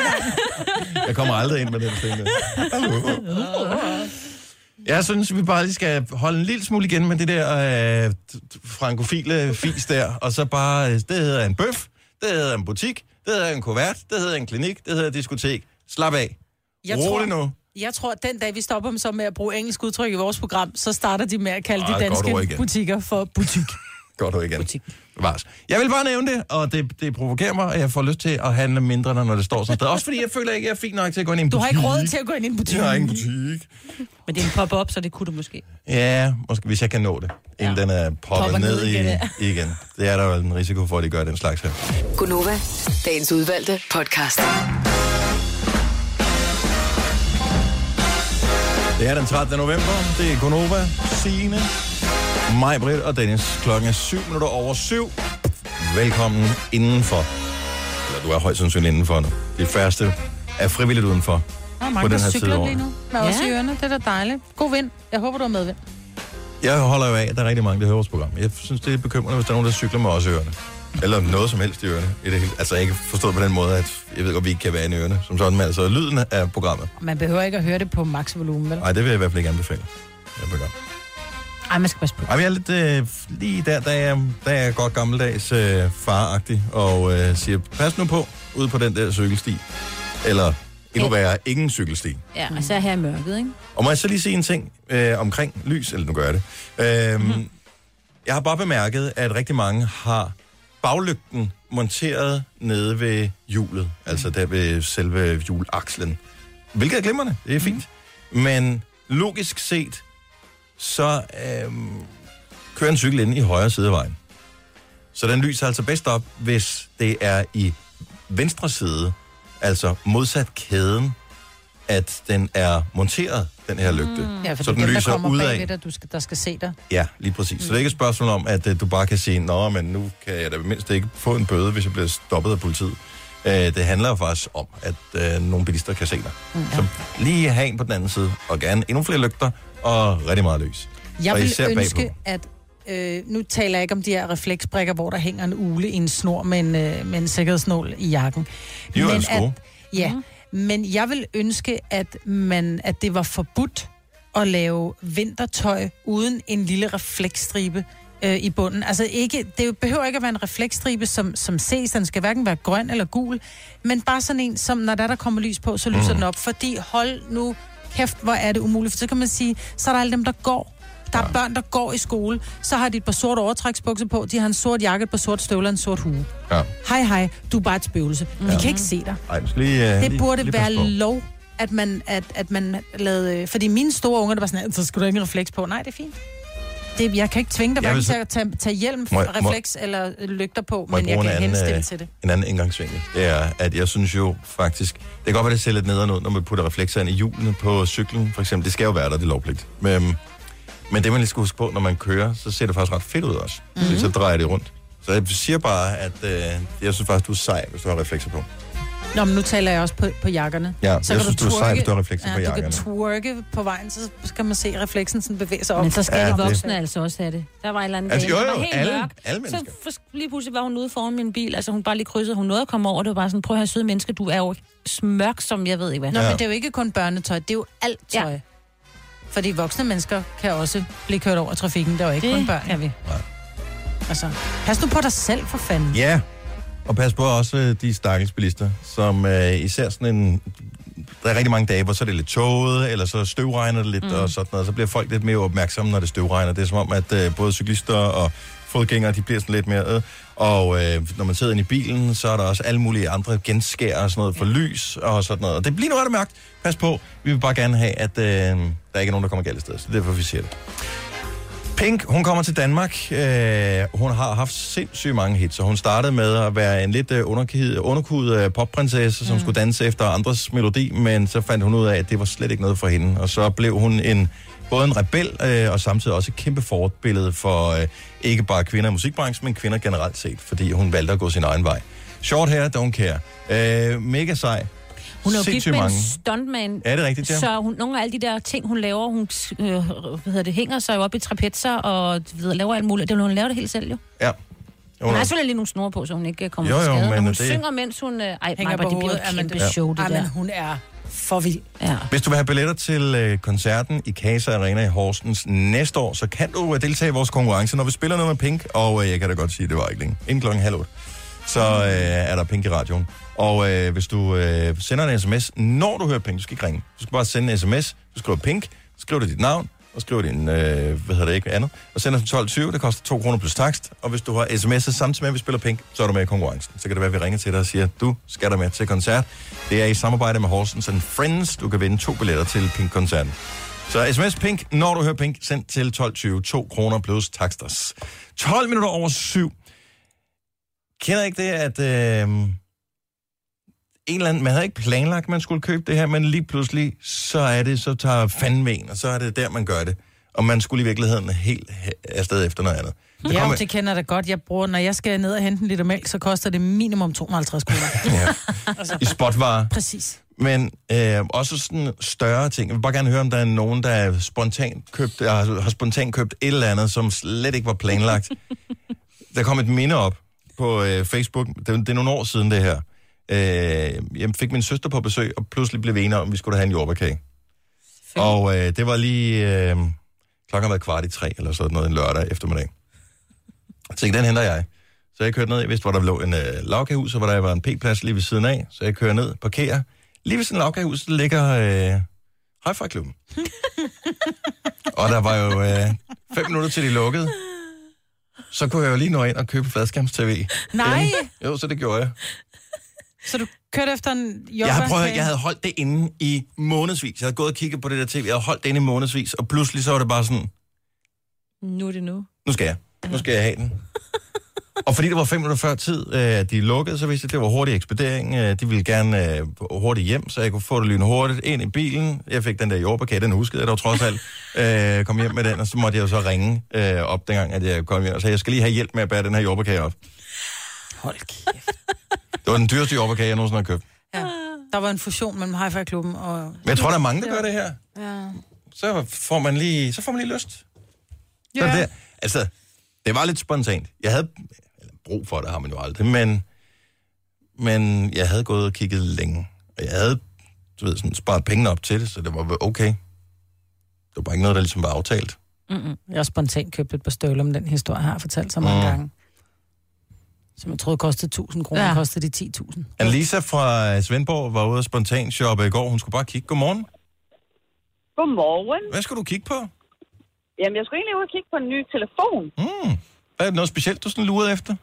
Jeg kommer aldrig ind med den stemme. Jeg synes, vi bare lige skal holde en lille smule igen med det der øh, frankofile fis der, og så bare, øh, det hedder en bøf, det hedder en butik, det hedder en kuvert, det hedder en klinik, det hedder diskotek. Slap af. Jeg Rolig tror, nu. jeg tror, at den dag, vi stopper dem så med at bruge engelsk udtryk i vores program, så starter de med at kalde Ah, de danske butikker for butik. Går du igen. Vars. Jeg vil bare nævne det, og det, det provokerer mig, at jeg får lyst til at handle mindre, når det står sådan et sted. Også fordi jeg føler ikke, at jeg er fint nok til at gå ind i en Du butik. har ikke råd til at gå ind i en butik. Jeg har ingen butik. Men det er en pop-up, så det kunne du måske. Ja, måske hvis jeg kan nå det, inden ja. den er poppet Popper ned, ned i, igen. igen. Det er der jo en risiko for, at de gør den slags her. Gunova, dagens udvalgte podcast. Det er den 13. november. Det er Gonova, Signe, mig, Britt og Dennis. Klokken er 7 minutter over 7. Velkommen indenfor. Eller du er højst sandsynligt indenfor nu. De færreste er frivilligt udenfor. Der er på mange, den der her af cykler lige nu. Med Ja. os i ørerne. Det er da dejligt. God vind. Jeg håber, du har medvind. Jeg holder jo af, at der er rigtig mange, der hører vores program. Jeg synes, det er bekymrende, hvis der er nogen, der cykler med os i ørerne. Eller noget som helst i ørerne. I det hele. Altså ikke forstået på den måde, at jeg ved godt, vi ikke kan være inde i ørerne. Som sådan, men altså lyden af programmet. Man behøver ikke at høre det på max volumen, vel? Nej, det vil jeg i hvert fald ikke anbefale. Jeg godt. Ej, man skal passe på. Ej, jeg er lidt øh, lige der, der er, der er godt gammeldags øh, faragtig, og øh, siger, pas nu på, ude på den der cykelsti. Eller endnu værre, ingen cykelsti. Ja, og så er her i mørket, ikke? Og må jeg så lige sige en ting øh, omkring lys, eller nu gør jeg det. Øh, mm-hmm. Jeg har bare bemærket, at rigtig mange har baglygten monteret nede ved hjulet, altså der ved selve hjulakslen. Hvilket er glimrende, det er fint. Men logisk set, så øh, kører en cykel ind i højre side af vejen. Så den lyser altså bedst op, hvis det er i venstre side, altså modsat kæden, at den er monteret, den her lygte. Mm. Ja, for så det den dem, der lyser ud af. dig, du skal, der skal se dig. Ja, lige præcis. Så det er ikke et spørgsmål om, at uh, du bare kan sige, nå, men nu kan jeg da mindst ikke få en bøde, hvis jeg bliver stoppet af politiet. Uh, det handler jo faktisk om, at uh, nogle bilister kan se dig. Mm, ja. Så lige have en på den anden side, og gerne endnu flere lygter, og rigtig meget lys. Jeg Og vil ønske, bagpå. at... Øh, nu taler jeg ikke om de her refleksbrikker, hvor der hænger en ule i en snor med en, øh, med en sikkerhedsnål i jakken. De er jo Men gode. At, ja, men jeg vil ønske, at, man, at det var forbudt at lave vintertøj uden en lille refleksstribe øh, i bunden. Altså ikke, det behøver ikke at være en refleksstribe, som, som ses. Den skal hverken være grøn eller gul, men bare sådan en, som når der, der kommer lys på, så lyser mm. den op. Fordi hold nu kæft, hvor er det umuligt. For så kan man sige, så er der alle dem, der går. Der er ja. børn, der går i skole. Så har de et par sorte overtræksbukser på. De har en sort jakke, et par sorte støvler og en sort hue. Ja. Hej, hej, du er bare et spøgelse. De kan ikke se dig. Ej, lige, uh, Det lige, burde lige være passe på. lov, at man, at, at man lavede... Fordi mine store unger, der var sådan, så skal du ikke refleks på. Nej, det er fint. Det, jeg kan ikke tvinge dig Jeg hverken til at tage, tage hjelm, Må jeg- må- refleks eller lygter på, Må men jeg bruge kan en anden, henstille øh, til det. En anden indgangsvinkel, det er, at jeg synes jo faktisk, det kan godt være, det ser lidt nederen ud, når man putter reflekser ind i hjulene på cyklen, for eksempel. Det skal jo være der, det er lovpligt. Men, men det, man lige skal huske på, når man kører, så ser det faktisk ret fedt ud også. Mhm. Mm-hmm. Så drejer det rundt. Så jeg siger bare, at øh, jeg synes faktisk, du er sej, hvis du har reflekser på. Nå, men nu taler jeg også på, på jakkerne. Ja, jeg kan synes, du er sej, hvis du har reflekser ja, på du jakkerne. kan twerke på vejen, så skal man se refleksen sådan bevæge sig op. Men så skal Ja, det- de voksne altså også have det. Der var en eller anden Altså, dame, jo, der jo, var helt alle- mørk. alle så mennesker. for, lige pludselig var hun ude foran min bil. Altså hun bare lige krydsede. Hun nåede at komme over. Det var bare sådan, prøv at høre søde menneske, du er jo smørk som jeg ved ikke hvad. Nå, Ja. men det er jo ikke kun børnetøj, det er jo alt tøj. Ja. Fordi voksne mennesker kan også blive kørt over trafikken, det er jo ikke Det kun børn. kan vi. Altså, pas nu på dig selv, for fanden. Ja, og pas på også øh, de stakkels bilister, som øh, især sådan en... Der er rigtig mange dage, hvor så er det lidt tåget, eller så støvregner det lidt mm. og sådan noget. Så bliver folk lidt mere opmærksomme, når det støvregner. Det er som om, at øh, både cyklister og fodgængere, de bliver sådan lidt mere... Øh. Og øh, når man sidder inde i bilen, så er der også alle mulige andre genskær og sådan noget for lys og sådan noget. Og det bliver nu ret mærkt. Pas på, vi vil bare gerne have, at øh, der ikke er nogen, der kommer galt i stedet. Så det er derfor, vi siger det. Pink, hun kommer til Danmark. Øh, hun har haft sindssygt mange hits, og hun startede med at være en lidt øh, underkudet, underkudet øh, popprinsesse, som mm. skulle danse efter andres melodi, men så fandt hun ud af, at det var slet ikke noget for hende. Og så blev hun en både en rebel, øh, og samtidig også et kæmpe forbillede for øh, ikke bare kvinder i musikbranchen, men kvinder generelt set, fordi hun valgte at gå sin egen vej. Short hair, don't care. Øh, mega sej. Hun er jo gift med en mange. stuntman. Er det rigtigt, ja? Så hun, nogle af alle de der ting, hun laver, hun øh, hvad hedder det, hænger sig jo op i trapetser og ved, laver alt muligt. Det vil hun lave det helt selv jo. Ja. Hun har selvfølgelig lige nogle snore på, så hun ikke øh, kommer Jo, til jo, skade. men hun det- synger, mens hun... Øh, ej, Hænger Maja, på det bliver et kæmpe det- show, det Ej, der. men hun er for vild. Ja. Hvis du vil have billetter til øh, koncerten i Casa Arena i Horsens næste år, så kan du øh, deltage i vores konkurrence, når vi spiller noget med Pink. Og øh, jeg kan da godt sige, at det var ikke længe. Inden klokken halv otte, så øh, er der Pink i radioen. Og øh, hvis du øh, sender en sms, når du hører Pink, du skal ikke ringe. Du skal bare sende en sms. Du skriver Pink, så skriver du dit navn, og skriver din, øh, hvad hedder det ikke, andet. Og sender den 12.20, det koster 2 kroner plus takst. Og hvis du har sms'et samtidig med, at vi spiller Pink, så er du med i konkurrencen. Så kan det være, at vi ringer til dig og siger, du skal der med til koncert. Det er i samarbejde med Horsens and Friends. Du kan vinde to billetter til Pink-koncerten. Så sms Pink, når du hører Pink, send til 12.20, 2 kroner plus taksters. 12 minutter over 7. Kender ikke det, at øh, en eller anden, man havde ikke planlagt, at man skulle købe det her, men lige pludselig, så er det, så tager fandme en, og så er det der, man gør det. Og man skulle i virkeligheden helt he- afsted efter noget andet. Der Ja, kommer- det kender jeg da godt. Jeg bruger, når jeg skal ned og hente en liter mælk, så koster det minimum 250 kroner. Ja. I spotvarer. Præcis. Men øh, også sådan større ting. Jeg vil bare gerne høre, om der er nogen, der er spontant købt, har, har spontant købt et eller andet, som slet ikke var planlagt. der kom et minde op på øh, Facebook. Det, det er nogle år siden, det her. Øh, jeg fik min søster på besøg, og pludselig blev vi enige om, at vi skulle have en jordbærkage. Og øh, det var lige... Øh, klokken været kvart i tre, eller sådan noget, en lørdag eftermiddag. Jeg tænkte, den henter jeg. Så jeg kørte ned, jeg vidste, hvor der lå en øh, lavkagehus, og hvor der var en p-plads lige ved siden af. Så jeg kører ned, parkerer. Lige ved sådan en lavkagehus, der ligger øh, Hi-Fi-klubben. og der var jo øh, fem minutter til de lukkede. Så kunne jeg jo lige nå ind og købe fladskærms-tv. Nej! Jo, så det gjorde jeg. Så du kørte efter en Jeg, har prøvet, jeg havde holdt det inde i månedsvis. Jeg havde gået og kigget på det der tv. Jeg havde holdt det inde i månedsvis, og pludselig så var det bare sådan, Nu er det nu. nu skal jeg. Nu skal jeg have den. Og fordi det var fem minutter før tid, øh, at de lukkede, så vidste jeg, at det var hurtig ekspedering. Øh, De ville gerne øh, hurtigt hjem, så jeg kunne få det lyn hurtigt ind i bilen. Jeg fik den der jordbærkage, den huskede jeg dog trods alt. Øh, kom hjem med den, og så måtte jeg jo så ringe øh, op dengang, at jeg kom hjem. Og sagde, jeg skal lige have hjælp med at bære den her jordbærkage op. Hold kæft. Det var den dyreste jordbærkage, jeg nogensinde har købt. Ja. Der var en fusion mellem Hi-Fi-klubben og... Men jeg tror, der er mange, der gør det her. Ja. Så får man lige, så får man lige lyst. Ja. det, altså, det var lidt spontant. Jeg havde brug for det, har man jo aldrig, men, men jeg havde gået og kigget længe. Og jeg havde, du ved, sådan, sparet pengene op til det, så det var okay. Det var bare ikke noget, der ligesom var aftalt. Mm-mm. Jeg har spontant købt et par støvler om den historie, har jeg fortalt så mange Mm. gange. Som jeg troede kostede 1000 kroner, Ja. kostede de 10.000. Annelisa fra Svendborg var ude og spontant shoppe i går. Hun skulle bare kigge. Godmorgen. Godmorgen. Hvad skal du kigge på? Jamen, jeg skulle egentlig ud og kigge på en ny telefon. Mm. Hvad er det noget specielt, du sådan lurede efter?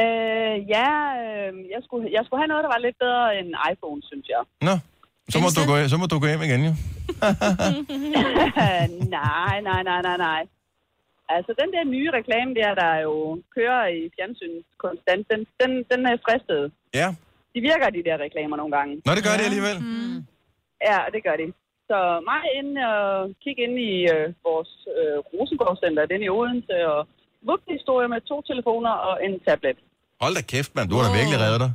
Øh, ja, øh, jeg, skulle, jeg skulle have noget, der var lidt bedre end iPhone, synes jeg. Nå, så må, du gå, så må du gå hjem igen, jo. nej, nej, nej, nej, nej. Altså, den der nye reklame der, der jo kører i fjernsynet konstant, den, den, den er fristet. Ja. De virker, de der reklamer nogle gange. Nå, det gør det alligevel. Mm. Ja, det gør de. Så mig ind og kigge ind i øh, vores øh, Rosengård-center, den i Odense, og vugt historie med to telefoner og en tablet. Hold da kæft, mand. Du har da virkelig reddet dig.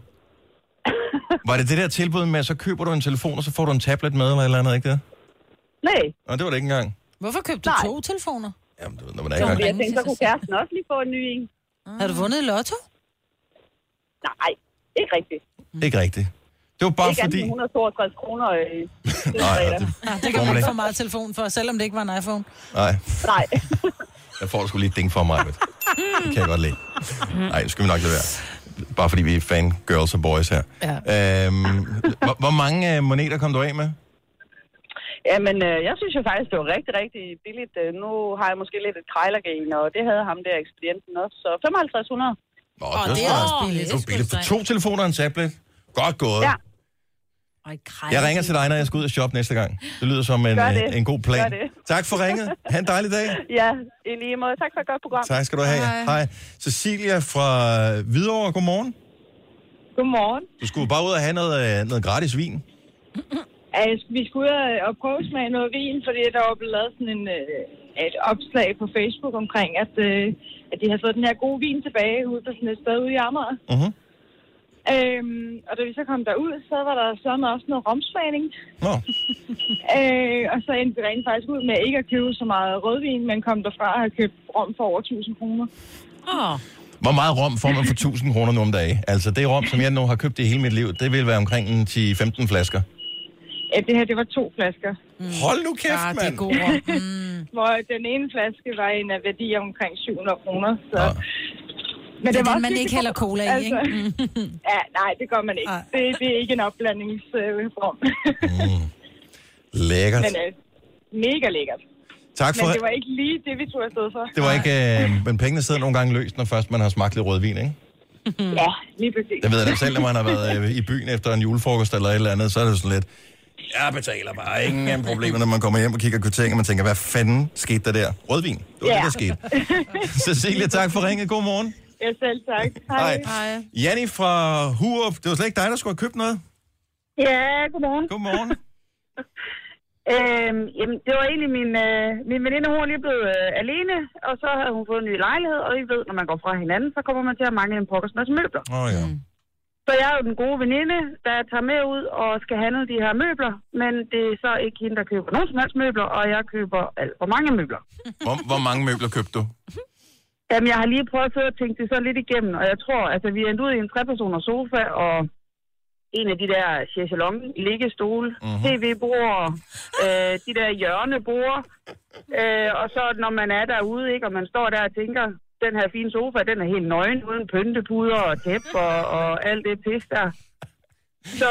Var det det der tilbud med, at så køber du en telefon, og så får du en tablet med, eller et eller andet, ikke det? Nej. Nå, det var det ikke engang. Hvorfor købte du Nej. to telefoner? Jamen, det var, når man er Så ikke jeg tænkte, så kunne kæresten også lige få en ny en. Har du vundet i lotto? Nej, ikke rigtigt. Ikke rigtigt. Det var bare ikke fordi... end 162 kroner i Nej, fredag. det, Ja, det Får kan man ikke ikke. få meget telefon for, selvom det ikke var en iPhone. nej, Nej. der får du sgu lige et ding for mig. Det kan jeg godt lide. Nej, det skal vi nok lade være. Bare fordi vi er fan girls og boys her. Ja. Øhm, hvor, hvor mange øh, moneter kom du af med? Jamen, øh, jeg synes jo faktisk, det var rigtig, rigtig billigt. Øh, Nu har jeg måske lidt et krejlergen, og det havde ham der ekspedienten også. Så 5500. Nå, Åh, det er også billigt. Det var billigt. For to telefoner og en tablet. Godt gået. Ja. Jeg ringer til dig, når jeg skal ud og shoppe næste gang. Det lyder som en, øh, det. en god plan. Gør det. Tak for ringet. Ha' en dejlig dag. Ja, i lige måde. Tak for et godt program. Tak skal du have. Hej. Hej. Cecilia fra Hvidovre, godmorgen. Godmorgen. Du skulle bare ud og have noget, øh, noget gratis vin. Altså, vi skulle ud og- prøve smage noget vin, fordi der var blevet lavet sådan en, øh, et opslag på Facebook omkring, at, øh, at de havde fået den her gode vin tilbage ude på sådan et sted ude i Amager. Uh-huh. Øhm, og da vi så kom derud, så var der så med også noget romsmagning. Nå. øh, og så endte vi rent faktisk ud med ikke at købe så meget rødvin, men kom derfra og have købt rom for over 1000 kroner. Åh, Hvor meget rom får man for 1000 kroner nu om dagen? Altså, det rom, som jeg nu har købt i hele mit liv, det vil være omkring en 10-15 flasker. Ja, det her, det var to flasker. Hold nu kæft, Ja, det er mand. god rom. Mm. Hvor den ene flaske var en af værdi omkring 700 kroner. Så... Men det er var man ikke hælder godt. cola i, ikke? ja, nej, det gør man ikke. Det, det er ikke en opblandingsform. Lækkert. Men øh, mega lækkert. Tak for Men det var ikke lige det, vi tog afsted for. Det var ikke... Øh, men pengene sidder nogle gange løst, når først man har smagt lidt rødvin, ikke? Ja, lige præcis. Det ved jeg da selv, når man har været øh, i byen efter en julefrokost eller et eller andet, så er det sådan lidt... Jeg betaler bare ingen problemer, når man kommer hjem og kigger kvittering, og man tænker, hvad fanden skete der der? Rødvin. Det var Ja. det, der skete. Cecilia, tak for ringet. God morgen. Ja, selv tak. Hej. Janni fra Hurup. Det var slet ikke dig, der skulle have købt noget. Ja, godmorgen. Godmorgen. øhm, jamen, det var egentlig min, øh, min veninde, hun var lige blevet øh, alene, og så havde hun fået en ny lejlighed, og I ved, når man går fra hinanden, så kommer man til at mangle en pokkers masse møbler. Åh oh, ja. Så jeg er jo den gode veninde, der tager med ud og skal handle de her møbler, men det er så ikke hende, der køber nogen som helst møbler, og jeg køber alt for mange møbler. Hvor, hvor mange møbler købte du? Jamen, jeg har lige prøvet at sidde og tænke det så lidt igennem, og jeg tror, altså, vi er endt ud i en trepersoners sofa, og en af de der chaiselong liggestole, mm-hmm. tv-bord, øh, de der hjørnebord, øh, og så når man er derude, ikke, og man står der og tænker, den her fine sofa, den er helt nøgen, uden pyntepuder og tæpper og, og alt det pis der. Så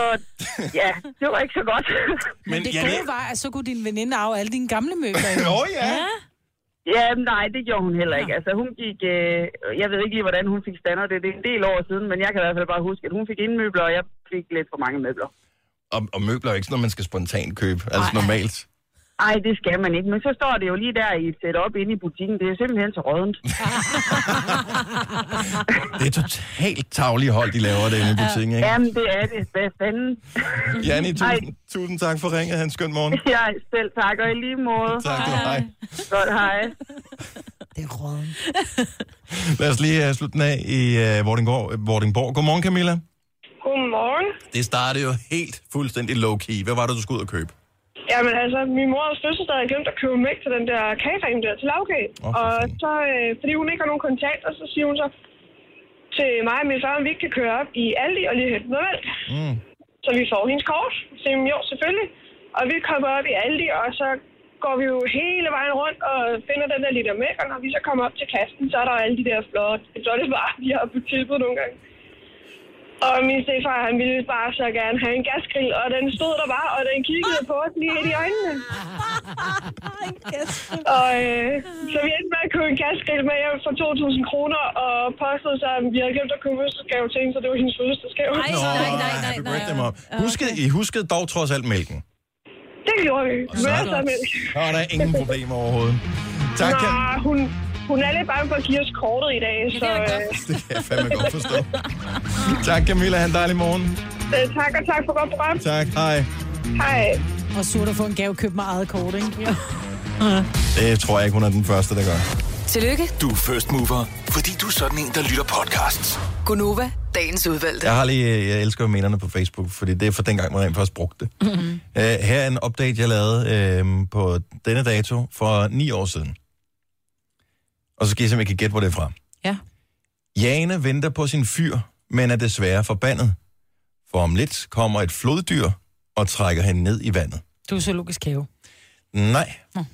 ja, det var ikke så godt. Men det gode var, at så kunne din veninde arve alle dine gamle møbler. Jo, ja. Ja, men nej, det gjorde hun heller ikke. Altså, hun gik... Øh, jeg ved ikke lige, hvordan hun fik standard det. Det er en del år siden, men jeg kan i hvert fald bare huske, at hun fik indmøbler, og jeg fik lidt for mange møbler. Og, og møbler er ikke sådan noget, man skal spontant købe. Altså normalt. Ej, det skal man ikke. Men så står det jo lige der i et setup inde i butikken. Det er simpelthen så rådent. Det er totalt tavlige hold, de laver det inde i butikken, ikke? Jamen, det er det. Hvad fanden? Janni, Ej. tusind, tusind tak for ringet. Han skøn morgen. Ja, selv tak, og i lige måde. Tak, du. Hej. Godt, hej. Det er råden. Lad os lige uh, slutte den af i uh, Vordingborg. Vordingborg. Godmorgen, Camilla. Godmorgen. Det startede jo helt fuldstændig low-key. Hvad var det, du skulle ud og købe? Jamen altså, min mors fødselsdag havde glemt at købe mælk til den der kagering der, til lavkage. For og så, øh, fordi hun ikke har nogen kontakter, så siger hun så til mig og min far, om vi ikke kan køre op i Aldi og lige hente noget mælk. Mm. Så vi får hendes kort. Så siger hun, jo, selvfølgelig. Og vi kommer op i Aldi, og så går vi jo hele vejen rundt og finder den der liter mælk, og når vi så kommer op til kassen, så er der alle de der flotte, flotte varer, de har på tilbud nogle gange. Og min stefar, han ville bare så gerne have en gasgrill, og den stod der bare, og den kiggede på os lige ind i øjnene. og øh, så vi endte med at købe en gasgrill med hjem for 2.000 kroner, og postede så, at vi havde glemt at købe fødselsdagsgave til hende, så det var hendes fødselsdagsgave. Nå, happy birthday, mom. Huskede, I huskede dog trods alt mælken. Det gjorde vi. Og så-. Så er der ingen problemer overhovedet. Tak, Nå, Cam- hun, hun er lidt bange for at give os kortet i dag, så... Øh, Det kan jeg fandme godt forstå. tak, Camilla. Han en dejlig morgen. øh, tak, og tak for godt program. Tak. Hej. Hej. Og surt at få en gave købt med eget kort, ikke? Ja. Det tror jeg ikke, hun er den første, der gør. Tillykke, Du er first mover, fordi du er sådan en, der lytter podcasts. Gunova, dagens udvalgte. Jeg har lige, jeg elsker jo menerne på Facebook, fordi det er for dengang, man rent faktisk brugte det. Mm-hmm. Uh, her er en update, jeg lavede uh, på denne dato for ni år siden. Og så skal I kan gætte, hvor det er fra. Ja. Jane venter på sin fyr, men er desværre forbandet. For om lidt kommer et floddyr og trækker hende ned i vandet. Du er zoologisk have. Nej. Nå.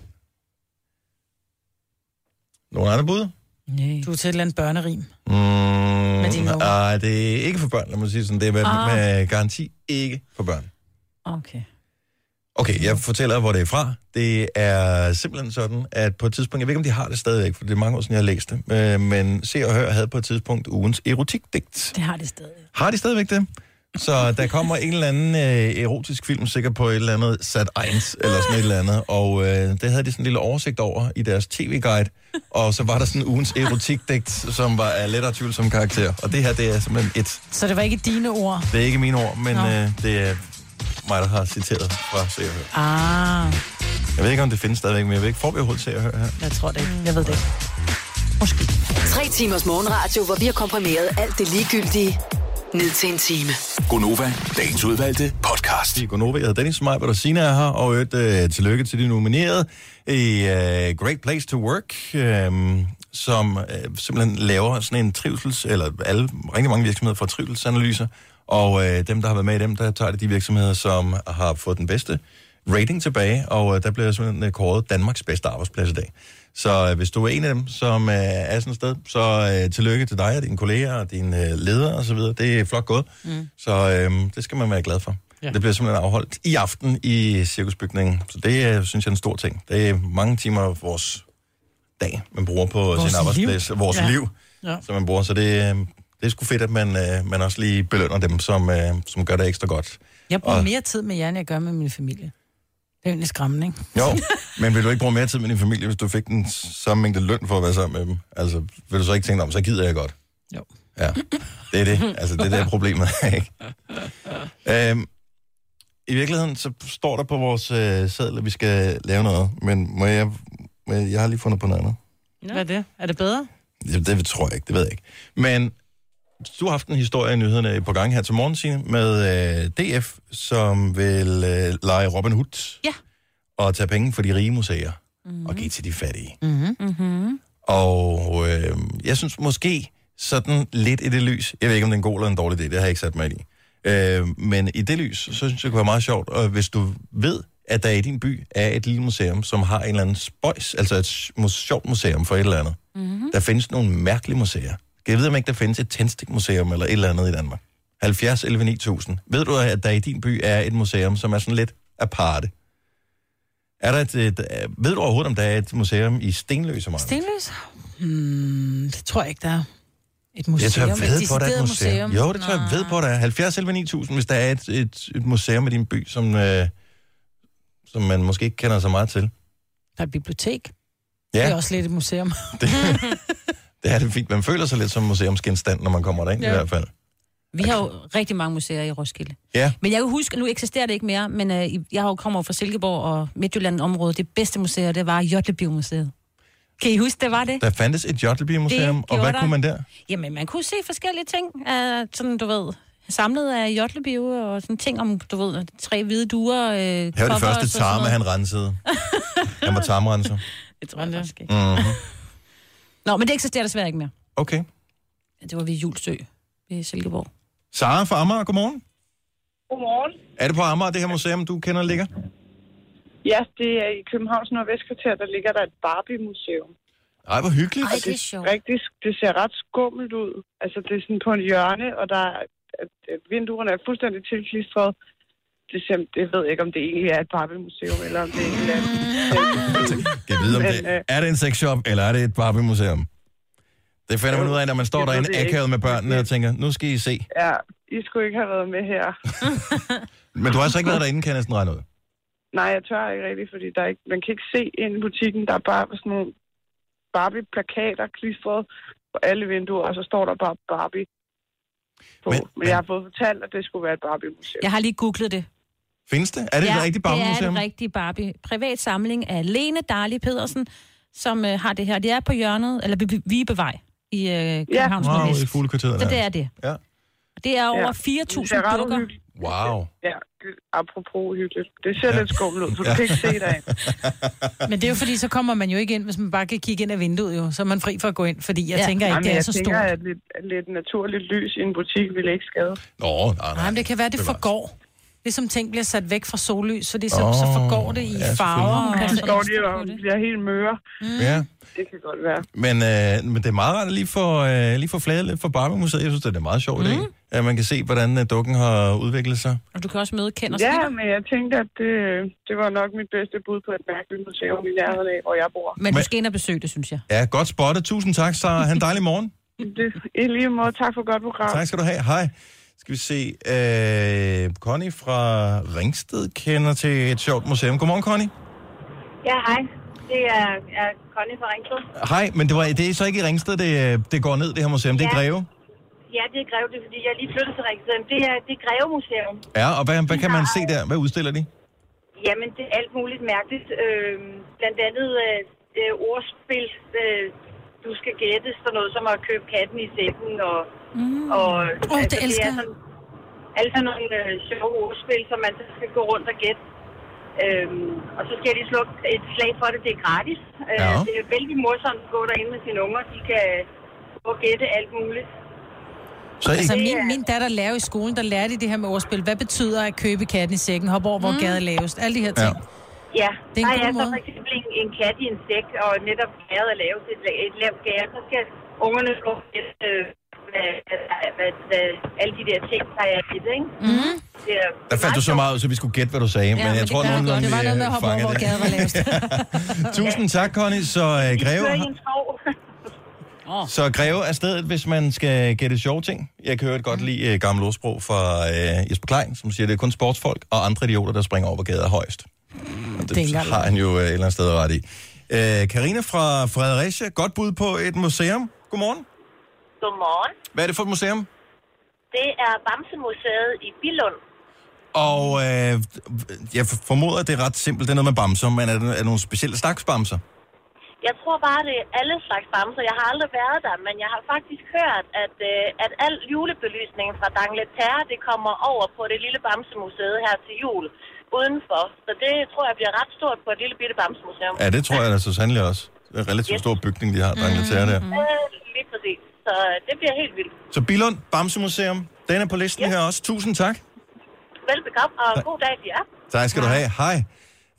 Nogle andre bud? Nej. Du er til et eller andet børnerim. Mm, dine unger? nej, det er ikke for børn, lad mig sige sådan. Det er med, Ah. med garanti ikke for børn. Okay. Okay, jeg fortæller, hvor det er fra. Det er simpelthen sådan, at på et tidspunkt, jeg ved ikke, om de har det stadigvæk, for det er mange år siden, jeg har læst det, øh, men Se og Hør havde på et tidspunkt ugens erotikdigt. Det har det stadig. Har de stadigvæk det? Så der kommer en eller anden øh, erotisk film, sikkert på et eller andet Sat 1 eller sådan et eller andet, og øh, det havde de sådan en lille oversigt over i deres tv-guide, og så var der sådan ugens erotikdigt, som var af lettere tvivlsom karakter, og det her, det er simpelthen et. Så det var ikke dine ord? Det er ikke mine ord, men Nå. øh, det er mig, der har citeret fra Se og Hør. Ah, Jeg ved ikke, om det findes stadigvæk, men jeg ved ikke, får vi overhovedet Se og Hør her? jeg tror det ikke. Jeg ved det ikke. Tre timers morgenradio, hvor vi har komprimeret alt det ligegyldige ned til en time. Gonova, dagens udvalgte podcast. I Gonova, jeg hedder Dennis Meiber, og Sina er her, og et øh, tillykke til de nominerede i øh, Great Place to Work, øh, som øh, simpelthen laver sådan en trivsels, eller alle, rigtig mange virksomheder får trivselsanalyser, og øh, dem, der har været med i dem, der tager det de virksomheder, som har fået den bedste rating tilbage, og øh, der bliver simpelthen øh, kåret Danmarks bedste arbejdsplads i dag. Så øh, hvis du er en af dem, som øh, er sådan et sted, så øh, tillykke til dig og dine kolleger og dine øh, ledere osv. Det er flot gået. Mm. Så øh, det skal man være glad for. Ja. Det bliver simpelthen afholdt i aften i cirkusbygningen. Så det øh, synes jeg er en stor ting. Det er mange timer af vores dag, man bruger på Vores sin arbejdsplads. liv. Vores Ja. liv, Ja. som man bruger. Så det, øh, det er sgu fedt, at man, øh, man også lige belønner dem, som, øh, som gør det ekstra godt. Jeg bruger Og- mere tid med jer, end jeg gør med min familie. Det er egentlig skræmmende, ikke? Jo, men vil du ikke bruge mere tid med din familie, hvis du fik den samme mængde løn for at være sammen med dem? Altså, vil du så ikke tænke om, så gider jeg godt? Jo. Ja, det er det. Altså, det er det problemet, ikke? Øhm, I virkeligheden, så står der på vores øh, seddel, at vi skal lave noget, men må jeg, må jeg, jeg har lige fundet på noget andet. Hvad er det? Er det bedre? Det, det tror jeg ikke, det ved jeg ikke. Men du har haft en historie i nyhederne på gang her til morgen, Signe, med øh, DF, som vil øh, lege Robin Hood. Ja. Og tage penge for de rige museer mm. og give til de fattige. Mm-hmm. Mm-hmm. Og øh, jeg synes måske sådan lidt i det lys, jeg ved ikke, om det er en god eller en dårlig idé, det har jeg ikke sat mig i. Øh, men i det lys, så synes jeg, det kunne være meget sjovt, og hvis du ved, at der i din by er et lille museum, som har en eller anden spøjs, altså et sjovt museum for et eller andet. Mm-hmm. Der findes nogle mærkelige museer. Kan jeg vide, om ikke der findes et tændstikmuseum eller et eller andet i Danmark? 70 11 9000. Ved du, at der i din by er et museum, som er sådan lidt aparte? Er der et, et, ved du overhovedet, om der er et museum i Stenløse, Maja? Stenløs? Hmm, det tror jeg ikke, der er. Et museum. Jeg tør ved på, at der er et decideret museum. Jo, det tør jeg ved på, at der er. 70 11 9000, hvis der er et, et, et museum i din by, som, øh, som man måske ikke kender så meget til. Der er et bibliotek. Ja. Det er også lidt et museum. Det er det fint. Man føler sig lidt som museumsgenstand, når man kommer derind ja. i hvert fald. Vi har jo rigtig mange museer i Roskilde. Ja. Men jeg kan huske, nu eksisterer det ikke mere, men øh, jeg har jo kommer fra Silkeborg og Midtjylland-området. Det bedste museum, det var Jotlebio-museet. Kan I huske, det var det? Der fandtes et Jotleby-museum, Det og hvad der. kunne man der? Jamen, man kunne se forskellige ting, uh, sådan, du ved, samlet af Jotlebio og sådan ting om, du ved, tre hvide duer. Uh, Her var det første tarme, han rensede. han var tarmrenser. Det tror jeg måske. Mm-hmm. Nå, men det eksisterer desværre ikke mere. Okay. Det var ved Julsø ved Silkeborg. Sara fra Amager, godmorgen. Godmorgen. Er det på Amager, det her museum, du kender ligger? Ja, det er i Københavns Nordvestkvarter, der ligger der et Barbie-museum. Ej, hvor hyggeligt. Og det, rigtig, det ser ret skummelt ud. Altså, det er sådan på en hjørne, og der er, at vinduerne er fuldstændig tilklistret. Det ser, jeg ved ikke, om det egentlig er et Barbie-museum, eller om det er et eller andet. Kan jeg vide, om det, øh, er det en sexshop, eller er det et Barbie-museum? Det finder man ud af, når man står jeg ved derinde det akavet med børnene og tænker, nu skal I se. Ja, I skulle ikke have været med her. Men du har altså ikke været derinde, kan jeg næsten regne ud. Nej, jeg tør ikke rigtigt, fordi der er ikke, man kan ikke se ind i butikken. Der er bare sådan nogle Barbie-plakater klistret på alle vinduer, og så står der bare Barbie på. Men, men jeg har fået fortalt, at det skulle være et Barbie-museum. Jeg har lige googlet det. Findes det? Er det ja, et rigtigt det er Barbie-museum? et rigtigt Barbie. Privat samling af Lene Darli Pedersen, som øh, har det her. Det er på hjørnet, eller Vibe- Vibevej i øh, Københavns Wow, Nordvest. i fuglekvarteret Så der. det er det. Ja. Det er over Ja. 4.000 Det ser ret dukker. Wow. Ja, det- apropos hyggeligt. Det ser ja. lidt skummelt ud, for du kan ikke se derind. Men det er jo fordi, så kommer man jo ikke ind, hvis man bare kan kigge ind af vinduet jo. Så er man fri for at gå ind, fordi jeg ja. tænker ikke, Jamen, det er jeg så tænker, stort. at lidt, at lidt naturligt lys i en butik ville ikke skade. Nå, nej, nej. Nej, men det kan være, det forgår. Ligesom ting bliver sat væk fra sollys, fordi så, Åh, så forgår det i ja, farver. Og så sådan går noget. de og bliver helt møre. Ja. Det kan godt være. Men, øh, men det er meget rart at lige få, øh, lige få flaget lidt for Barbie-museet. Jeg synes, det er en meget sjov idé, at man kan se, hvordan øh, dukken har udviklet sig. Og du kan også møde Ken og Ja, men jeg tænkte, at det, det var nok mit bedste bud på et mærkeligt museum i nærheden af, hvor jeg bor. Men du skal ind og besøge det, synes jeg. Ja, godt spottet. Tusind tak, så Ha' en dejlig morgen. Det, I lige måde, tak for godt program. Tak skal du have. Hej. Skal vi se. Øh, Connie fra Ringsted kender til et sjovt museum. Godmorgen, Connie. Ja, hej. Det er, er Connie fra Ringsted. Hej, men det, var, det er så ikke i Ringsted, det, øh, det går ned, det her museum. Det er Ja. Greve. Ja, det er Greve, det er fordi, jeg lige flyttet til Ringsted. Det er, det er Greve Museum. Ja, og hvad, hvad kan man se der? Hvad udstiller de? Jamen, det er alt muligt mærkeligt. Øh, blandt andet øh, øh, ordspil. Øh, du skal gætte sådan noget som at købe katten i sækken og Mm. Og det altså, elsker er jeg. sådan nogle øh, sjove ordspil, som man så skal gå rundt og gætte. Øhm, og så skal de slå et slag for det, det er gratis. Øh, Ja. Det er vældig morsomt at gå derinde med sine unger, de kan gå og gætte alt muligt. Så Altså, Det min, min datter lærer i skolen, der lærte de det her med ordspil. Hvad betyder at købe katten i sækken? Hop over, hvor mm. gaden er lavest. Alle de her ting. Ja, Det er en der god er så måde. for eksempel en, en kat i en sæk, og netop gæret er lavet til et, et lavt gære, så skal ungerne gå gætte, øh, hvad, hvad, hvad, hvad, alle de der ting, der er i det, ikke? Mm. Det er, Der faldt du så meget ud, så vi skulle gætte, hvad du sagde. men jeg tror, nogen Det var noget med at hoppe over, hvor gaden var lavest. Tusind tak, Connie. Så uh, Greve, så Greve er stedet, hvis man skal gætte sjove ting. Jeg kan høre et godt lide uh, gammel ordsprog fra uh, Jesper Klein, som siger, det er kun sportsfolk og andre idioter, der springer over, hvor gaden er højst. Og det, Det er har han jo uh, et eller andet sted ret i. Uh, Karina fra Fredericia, godt bud på et museum. Godmorgen. Godmorgen. Hvad er det for et museum? Det er Bamsemuseet i Billund. Og øh, jeg formoder, at det er ret simpelt. Det er noget med bamser, men er det, er det nogle specielle slags bamser? Jeg tror bare, det er alle slags bamser. Jeg har aldrig været der, men jeg har faktisk hørt, at, øh, at al julebelysning fra Dangleterre, det kommer over på det lille Bamsemuseet her til jul udenfor. Så det tror jeg bliver ret stort på et lille bitte Bamsemuseum. Ja, det tror jeg da så sandelig også. Det er en relativt stor bygning, de har, der er der. Øh, lige præcis. Så øh, det bliver helt vildt. Så Bilund Bamsemuseum, den er på listen her også. Tusind tak. Velbekomme, og god dag til jer. Tak skal du have. Hej.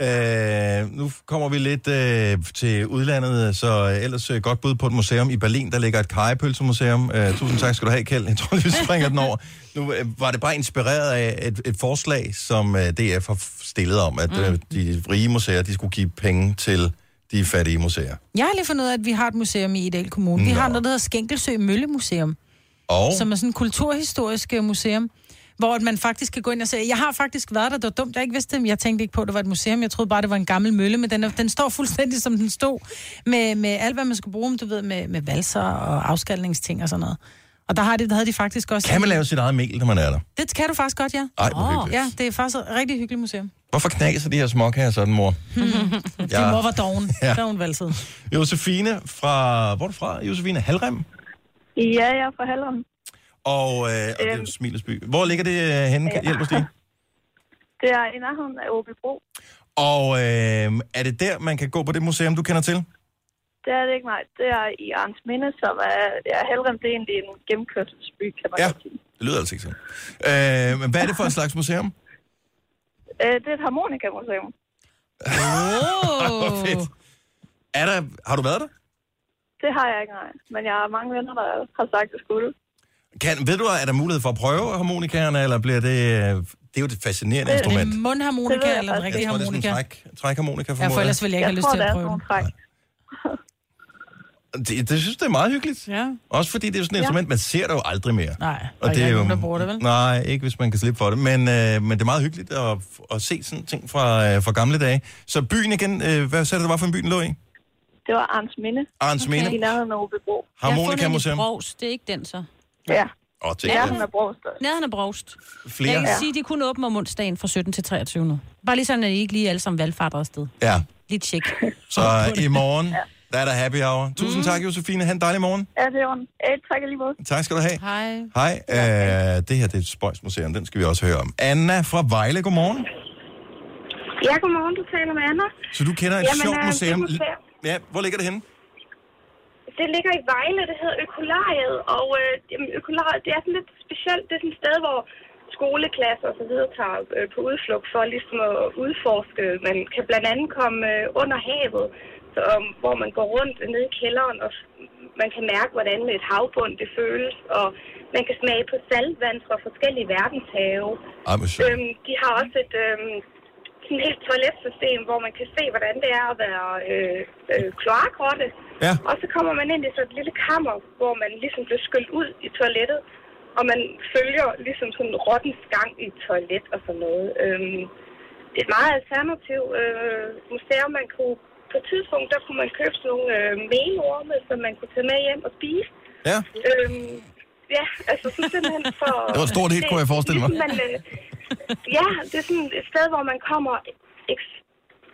Øh, nu kommer vi lidt øh, til udlandet, så øh, ellers øh, godt bud på et museum i Berlin. Der ligger et kajepølsemuseum. Øh, tusind tak skal du have, Kjeld. Jeg tror, vi springer den over. Nu øh, var det bare inspireret af et, et forslag, som øh, DF har stillet om, at øh, de rige museer, de skulle give penge til de fattige museer. Jeg har lige fundet ud af, at vi har et museum i Idal Kommune. Vi Nå. har noget, der hedder Skænkelsø Møllemuseum, Og som er sådan et kulturhistorisk øh, museum, hvor man faktisk kan gå ind og se. Jeg har faktisk været der, det var dumt, jeg ikke vidste det, jeg tænkte ikke på, at det var et museum. Jeg troede bare, det var en gammel mølle, men den, er, den står fuldstændig, som den stod, med, med alt, hvad man skal bruge, du ved, med, med valser og afskalningsting og sådan noget. Og der, har de, der havde de faktisk også... kan man lave sit eget mel, når man er der? Det kan du faktisk godt, ja. Ej, hvor hyggeligt. Ja, det er faktisk et rigtig hyggeligt museum. Hvorfor knaser de her småkager sådan, mor? Din mor var doven, Ja. ja. da hun valsede. Josefine fra... Hvor er du fra, Josefine? Halrem? Ja, jeg er fra Halland. Og, øh, og det er Øhm. Smilesby. Hvor ligger det øh, henne? Kan Ja. hjælp os lige? Det er i nærheden af Åbybro. Og øh, er det der, man kan gå på det museum, du kender til? Det er det ikke, nej. Det er i Arns Minde, som er... Ja, Halland, det er egentlig en gennemkørselsby, kan man Ja. sige. Det lyder altså ikke sådan. Øh, men hvad er det for et slags museum? Øh, det er et harmonikamuseum. Hvor fedt. Er der, har du været der? Det har jeg ikke, nej. Men jeg har mange venner, der har sagt, at det skulle. Kan, ved du, er der mulighed for at prøve harmonikerne, eller bliver det... Det er jo et fascinerende Det- instrument. Er det mundharmonika eller en rigtig Jeg tror, det er sådan harmonika? en træk, trækharmonika, Ja, formoder for ellers ville jeg ikke have Jeg lyst tror, til det at er prøve sådan den. Det, det synes jeg, det er meget hyggeligt. Ja. Også fordi det er sådan et Ja. instrument, man ser det jo aldrig mere. Nej, Og og det er jo... nogen, der bruger det, vel? Nej, ikke hvis man kan slippe for det. Men, øh, men det er meget hyggeligt at, at se sådan ting fra, øh, fra gamle dage. Så byen igen, øh, hvad sagde du, det var for en by, den lå i? Det var Arns Minde. Arns Minde. I nærheden af Åbybro. Harmonika Museum. Brovst, det er ikke den så. Ja. Og til Nærheden af Brost. Nærheden af Brovst. flere. Jeg kan Ja. sige, at de kun åbner om onsdagen fra 17 til 23 nu. Bare lige sådan, at I ikke lige alle sammen valgfarter afsted. Ja, Lige et tjek. så i morgen, der er der happy hour. Tusind Mm. tak, Josefine. Ha' en dejlig morgen. Ja, det er en. Ja, tak lige måde. Tak skal du have. Hej. Hej, øh, det her det er et spøjsmuseum, den skal vi også høre om. Anna fra Vejle, godmorgen. Ja, godmorgen. Du taler med Anna. Så du kender et Jamen, sjovt øh, det museum. museum. Ja, hvor ligger det henne? Det ligger i Vejle, det hedder Økolariet, og øh, Økolariet, det er sådan lidt specielt. Det er sådan et sted, hvor skoleklasser og så videre tager øh, på udflugt for ligesom at udforske. Man kan blandt andet komme øh, under havet, så, um, hvor man går rundt nede i kælderen, og man kan mærke, hvordan et havbund det føles, og man kan smage på saltvand fra forskellige verdenshave. Sjovt. Øhm, de har også et øhm, sådan et toiletsystem, hvor man kan se, hvordan det er at være øh, øh, kloakrotte. Ja. Og så kommer man ind i sådan et lille kammer, hvor man ligesom bliver skyldt ud i toilettet, og man følger ligesom sådan rottens gang i et toilet og sådan noget. Øhm, det er et meget alternativt øh, museum. Man kunne, på et tidspunkt, der kunne man købe sådan nogle øh, melorme, som man kunne tage med hjem og spise. Ja. Øhm, ja, altså så simpelthen for... Det var et stort hit, kunne jeg forestille mig. Ligesom man, øh, ja, det er sådan et sted, hvor man kommer eks-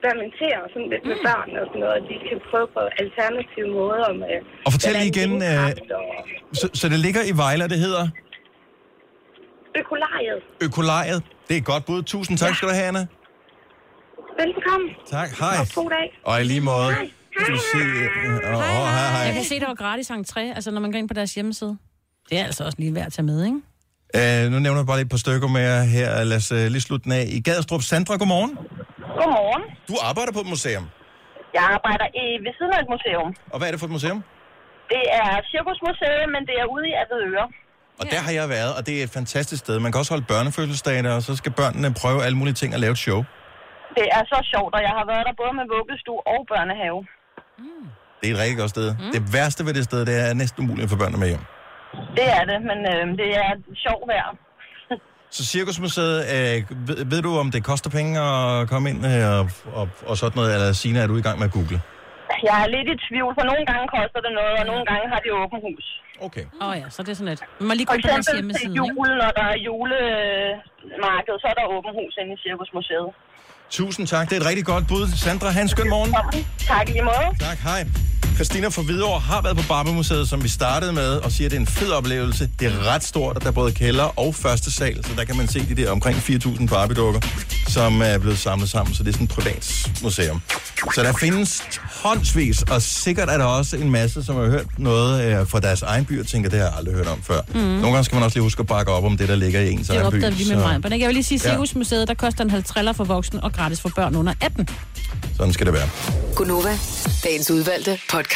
eksperimentere sådan lidt med børn og sådan noget, at de kan prøve på alternative måder med... Og fortæl lige igen, øh, og så, så det ligger i Vejle, og det hedder Økolariet. Økolariet. Det er et godt bud. Tusind tak skal du have, Anna. Velbekomme. Tak, hej. Og god dag. Og i lige måde. Hej. Øh, Åh, oh, hej, hej. Jeg kan se, der var gratis entré, altså når man går ind på deres hjemmeside. Det er altså også lige værd at tage med, ikke? Uh, nu nævner jeg bare lige et par stykker med jer her. Lad os uh, lige slutte den af. I Gadestrup. Sandra, godmorgen. Godmorgen. Du arbejder på et museum. Jeg arbejder i, ved siden af et museum. Og hvad er det for et museum? Det er Cirkusmuseet, men det er ude i Avedøre. Og der har jeg været, og det er et fantastisk sted. Man kan også holde børnefødselsdage og så skal børnene prøve alle mulige ting at lave et show. Det er så sjovt, og jeg har været der både med vuggestue og børnehave. Det er et rigtig godt sted. Mm. Det værste ved det sted, det er næsten umuligt at få børnene med hjem. Det er det, men øh, det er sjovt værd. Så Cirkusmuseet, øh, ved, ved du, om det koster penge at komme ind øh, og, og, og sådan noget, eller Signe, er du i gang med at google? Jeg er lidt i tvivl, for nogle gange koster det noget, og nogle gange har de åbent hus. Okay. Åh oh, ja, så det er sådan lidt. Man må lige For gå på deres eksempel hjemmeside, til ikke? jul, når der er julemarked, så er der åbent hus inde i Cirkusmuseet. Tusind tak, det er et rigtig godt bud. Sandra, have en skøn morgen. Tak i lige måde. Tak, hej. Christina fra Hvidovre har været på Barbie-museet, som vi startede med, og siger, at det er en fed oplevelse. Det er ret stort, og der er både kælder og første sal, så der kan man se de der omkring 4.000 Barbie-dukker, som er blevet samlet sammen, så det er sådan et privat museum. Så der findes håndsvis, og sikkert er der også en masse, som har hørt noget øh, fra deres egen by, og tænker, det har jeg aldrig hørt om før. Mm. Nogle gange skal man også lige huske at bakke op om det, der ligger i ens Det egen by. opdagede vi lige med så- mig. Men jeg vil lige sige, Ja. Cirkusmuseet, der koster en halv triller for voksne og gratis for børn under 18. Sådan skal det være. Gunova, dagens udvalgte podcast.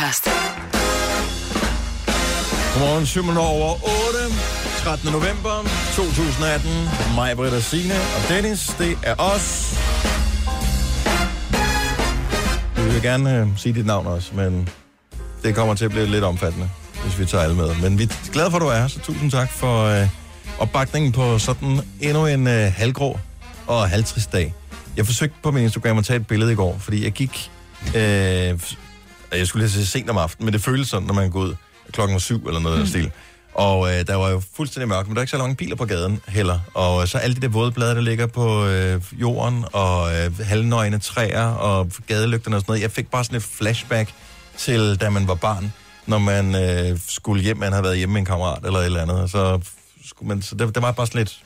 Godmorgen, 7 over 8. 13. november 2018. Mig, Britta, Signe og Dennis. Det er os. Vi vil gerne øh, sige dit navn også, men det kommer til at blive lidt omfattende, hvis vi tager alle med. Men vi er glade for, at du er her, så tusind tak for øh, opbakningen på sådan endnu en øh, halvgrå og halvtrist dag. Jeg forsøgte på min Instagram at tage et billede i går, fordi jeg gik... Øh, jeg skulle lige sige sent om aftenen, men det føles sådan, når man går ud klokken var syv eller noget mm. af stil. Og øh, der var jo fuldstændig mørkt, men der er ikke så mange biler på gaden heller. Og øh, så alle de der våde blade, der ligger på øh, jorden, og øh, halvnøgne træer, og gadelygterne og sådan noget. Jeg fik bare sådan et flashback til, da man var barn, når man øh, skulle hjem, man havde været hjemme med en kammerat eller et eller andet. Og så, skulle man, så det, det var bare sådan lidt...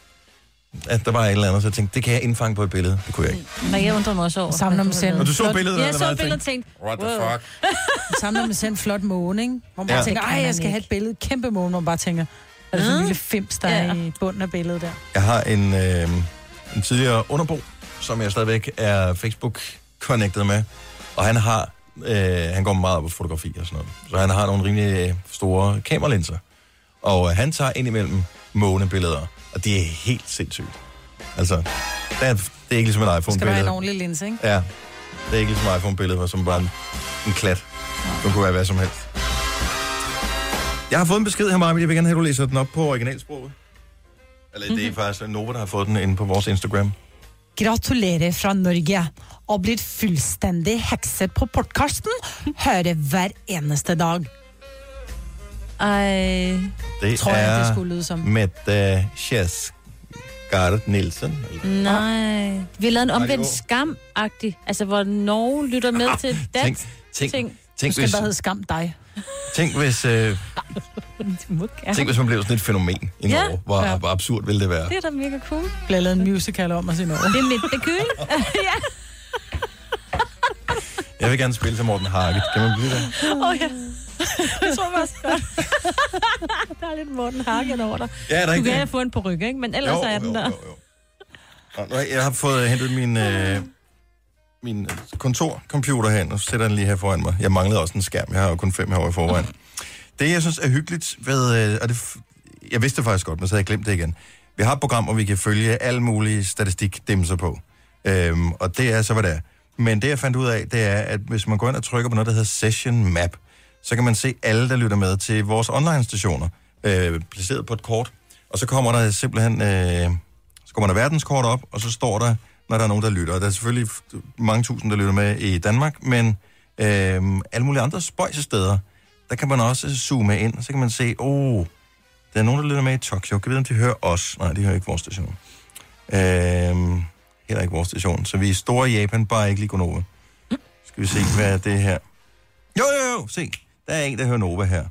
At der var et eller andet, så jeg tænkte, det kan jeg indfange på et billede. Det kunne jeg ikke. Nej, jeg undrer mig også over. Samler med send. Og du så billedet, jeg så billedet og tænkte, What the fuck? Samler med sådan en flot måne, ikke? Hvor man Ja. tænker, ej, jeg skal have et billede. Kæmpe måne, hvor man bare tænker, er det sådan en lille fims, der Ja. er i bunden af billedet der? Jeg har en, øh, en tidligere underbo, som jeg stadigvæk er Facebook-connected med. Og han har, øh, han går meget op på fotografi og sådan noget. Så han har nogle rimelig store kameralinser. Og øh, han tager indimellem månebilleder. Og det er helt sindssygt. Altså, det er, det er ikke ligesom et Skal der en iPhone-billede. ordentlig linse, ikke? Ja, det er ikke ligesom et iPhone-billede, som bare en, en klat. Det kunne være hvad som helst. Jeg har fået en besked her, Marvind. Jeg vil gerne have, at du læser den op på originalsproget. Eller det er faktisk Nova, der har fået den inde på vores Instagram. Gratulerer fra Norge. Og blitt fullstendig hekset på podcasten. Hører hver eneste dag. Ej, Det Tror jeg, er det skulle lyde som. Mette Kjæsgaard Nielsen. Eller? nej. Vi har lavet en omvendt skam-agtig. Altså, hvor Norge lytter med til Tænk, dansk tænk, ting. tænk, skal hvis, bare hedde Skam dig. tænk, hvis, øh, tænk, hvis man blev sådan et fænomen i Ja. Norge. Hvor, Ja. hvor absurd ville det være? Det er da mega cool. Bliver lavet en musical om os i Norge. Det er mit bekyl. ja. Jeg vil gerne spille til Morten Harket. Kan man blive det? Åh, ja. Det tror jeg også godt. der er lidt Morten Hagen over dig. Ja, er der du ikke kan det? få en på ryggen, ikke? Men ellers Jo, er den jo, der. jo, Nå, har Jeg har fået hentet min, øh, min kontorcomputer hen, og så sætter den lige her foran mig. Jeg manglede også en skærm. Jeg har jo kun fem herovre i forvejen. Det, jeg synes er hyggeligt ved... Øh, og det, jeg vidste det faktisk godt, men så havde jeg glemt det igen. Vi har et program, hvor vi kan følge alle mulige statistikdimser på. Øhm, og det er så, hvad det er. Men det, jeg fandt ud af, det er, at hvis man går ind og trykker på noget, der hedder Session Map, så kan man se alle, der lytter med til vores online-stationer, øh, placeret på et kort. Og så kommer der simpelthen... Øh, så kommer der verdenskort op, og så står der, når der er nogen, der lytter. Og der er selvfølgelig mange tusind, der lytter med i Danmark, men øh, alle mulige andre spøjsesteder, der kan man også zoome ind, og så kan man se, oh, der er nogen, der lytter med i Tokyo. Kan vi vide, om de hører os? Nej, de hører ikke vores station. Øh, heller ikke vores station. Så vi er store i Japan, bare ikke lige Gonova. Skal vi se, hvad er det her? Jo, jo, jo, se. Der er en, der hører Nova her.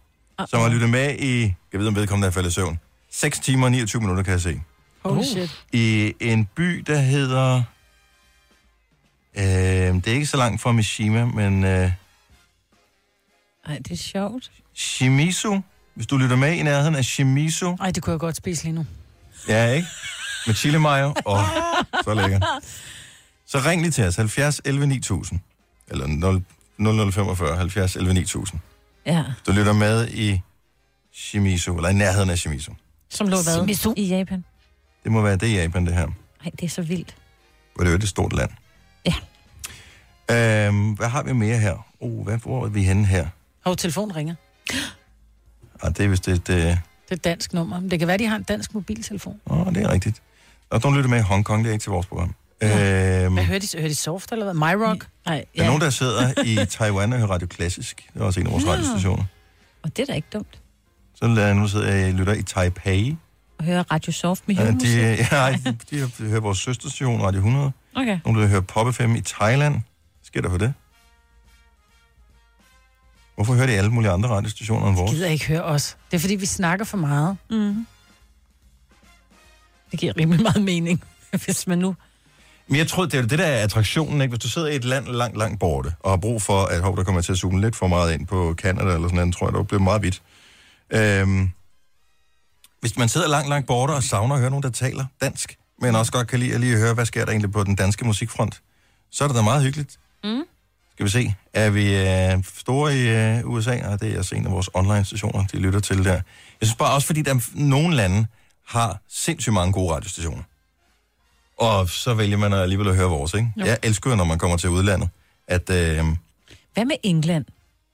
Som har lyttet med i, jeg ved om vedkommende er faldet i søvn. 6 timer og 29 minutter, kan jeg se. Holy shit. I en by, der hedder... Øh, det er ikke så langt fra Mishima, men øh, Ej, det er sjovt. Shimizu. Hvis du lytter med i nærheden af Shimizu. Ej, det kunne jeg godt spise lige nu. Ja, ikke? Med chili mayo. Åh, så lækkert. Så ring lige til os. 70 11 9000. Eller 0, 0045 70 11 9000. Ja. Du lytter med i Shimizu, eller i nærheden af Shimizu. Som lå hvad? Shimizu. I Japan. Det må være det i Japan, det her. Nej, det er så vildt. Hvor det er jo et stort land. Ja. Øhm, hvad har vi mere her? Oh, hvad, hvor er vi henne her? Hov, telefonen ringer. Ah, det er vist et... Øh... Det er et dansk nummer. Men det kan være, de har en dansk mobiltelefon. Åh, det er rigtigt. Og nogen lytter med i Hongkong, det er ikke til vores program. Øhm, Hvad hører de, hører de soft eller hvad? My Rock? Nej, der er nogen, der sidder i Taiwan og hører Radio Klassisk. Det er også en af vores Nå. radiostationer. Og det er da ikke dumt. Så lader nu sidder jeg og lytter i Taipei. At høre Radio Soft med Ja, de, ja, de, de hører vores søsterstation, Radio 100. Okay. Nogle, der hører Pop FM i Thailand. Hvad sker der for det? Hvorfor hører de alle mulige andre radiostationer end vores? gider ikke høre os. Det er, fordi vi snakker for meget. Mm. Det giver rimelig meget mening, hvis man nu... Men jeg tror, det er jo det, der er attraktionen, ikke? Hvis du sidder i et land langt, langt borte, og har brug for, at hov, der kommer til at zoome lidt for meget ind på Canada eller sådan noget, tror jeg, det bliver meget vidt. Øhm, hvis man sidder langt, langt borte og savner at høre nogen, der taler dansk, men også godt kan lide at lige høre, hvad sker der egentlig på den danske musikfront, så er det da meget hyggeligt. Mm. Skal vi se, er vi øh, store i øh, USA? Og det er altså en af vores online-stationer, de lytter til der. Jeg synes bare også, fordi der er nogle lande har sindssygt mange gode radiostationer. Og så vælger man alligevel at høre vores, ikke? Jo. Jeg elsker jo, når man kommer til udlandet, at øh, Hvad med England,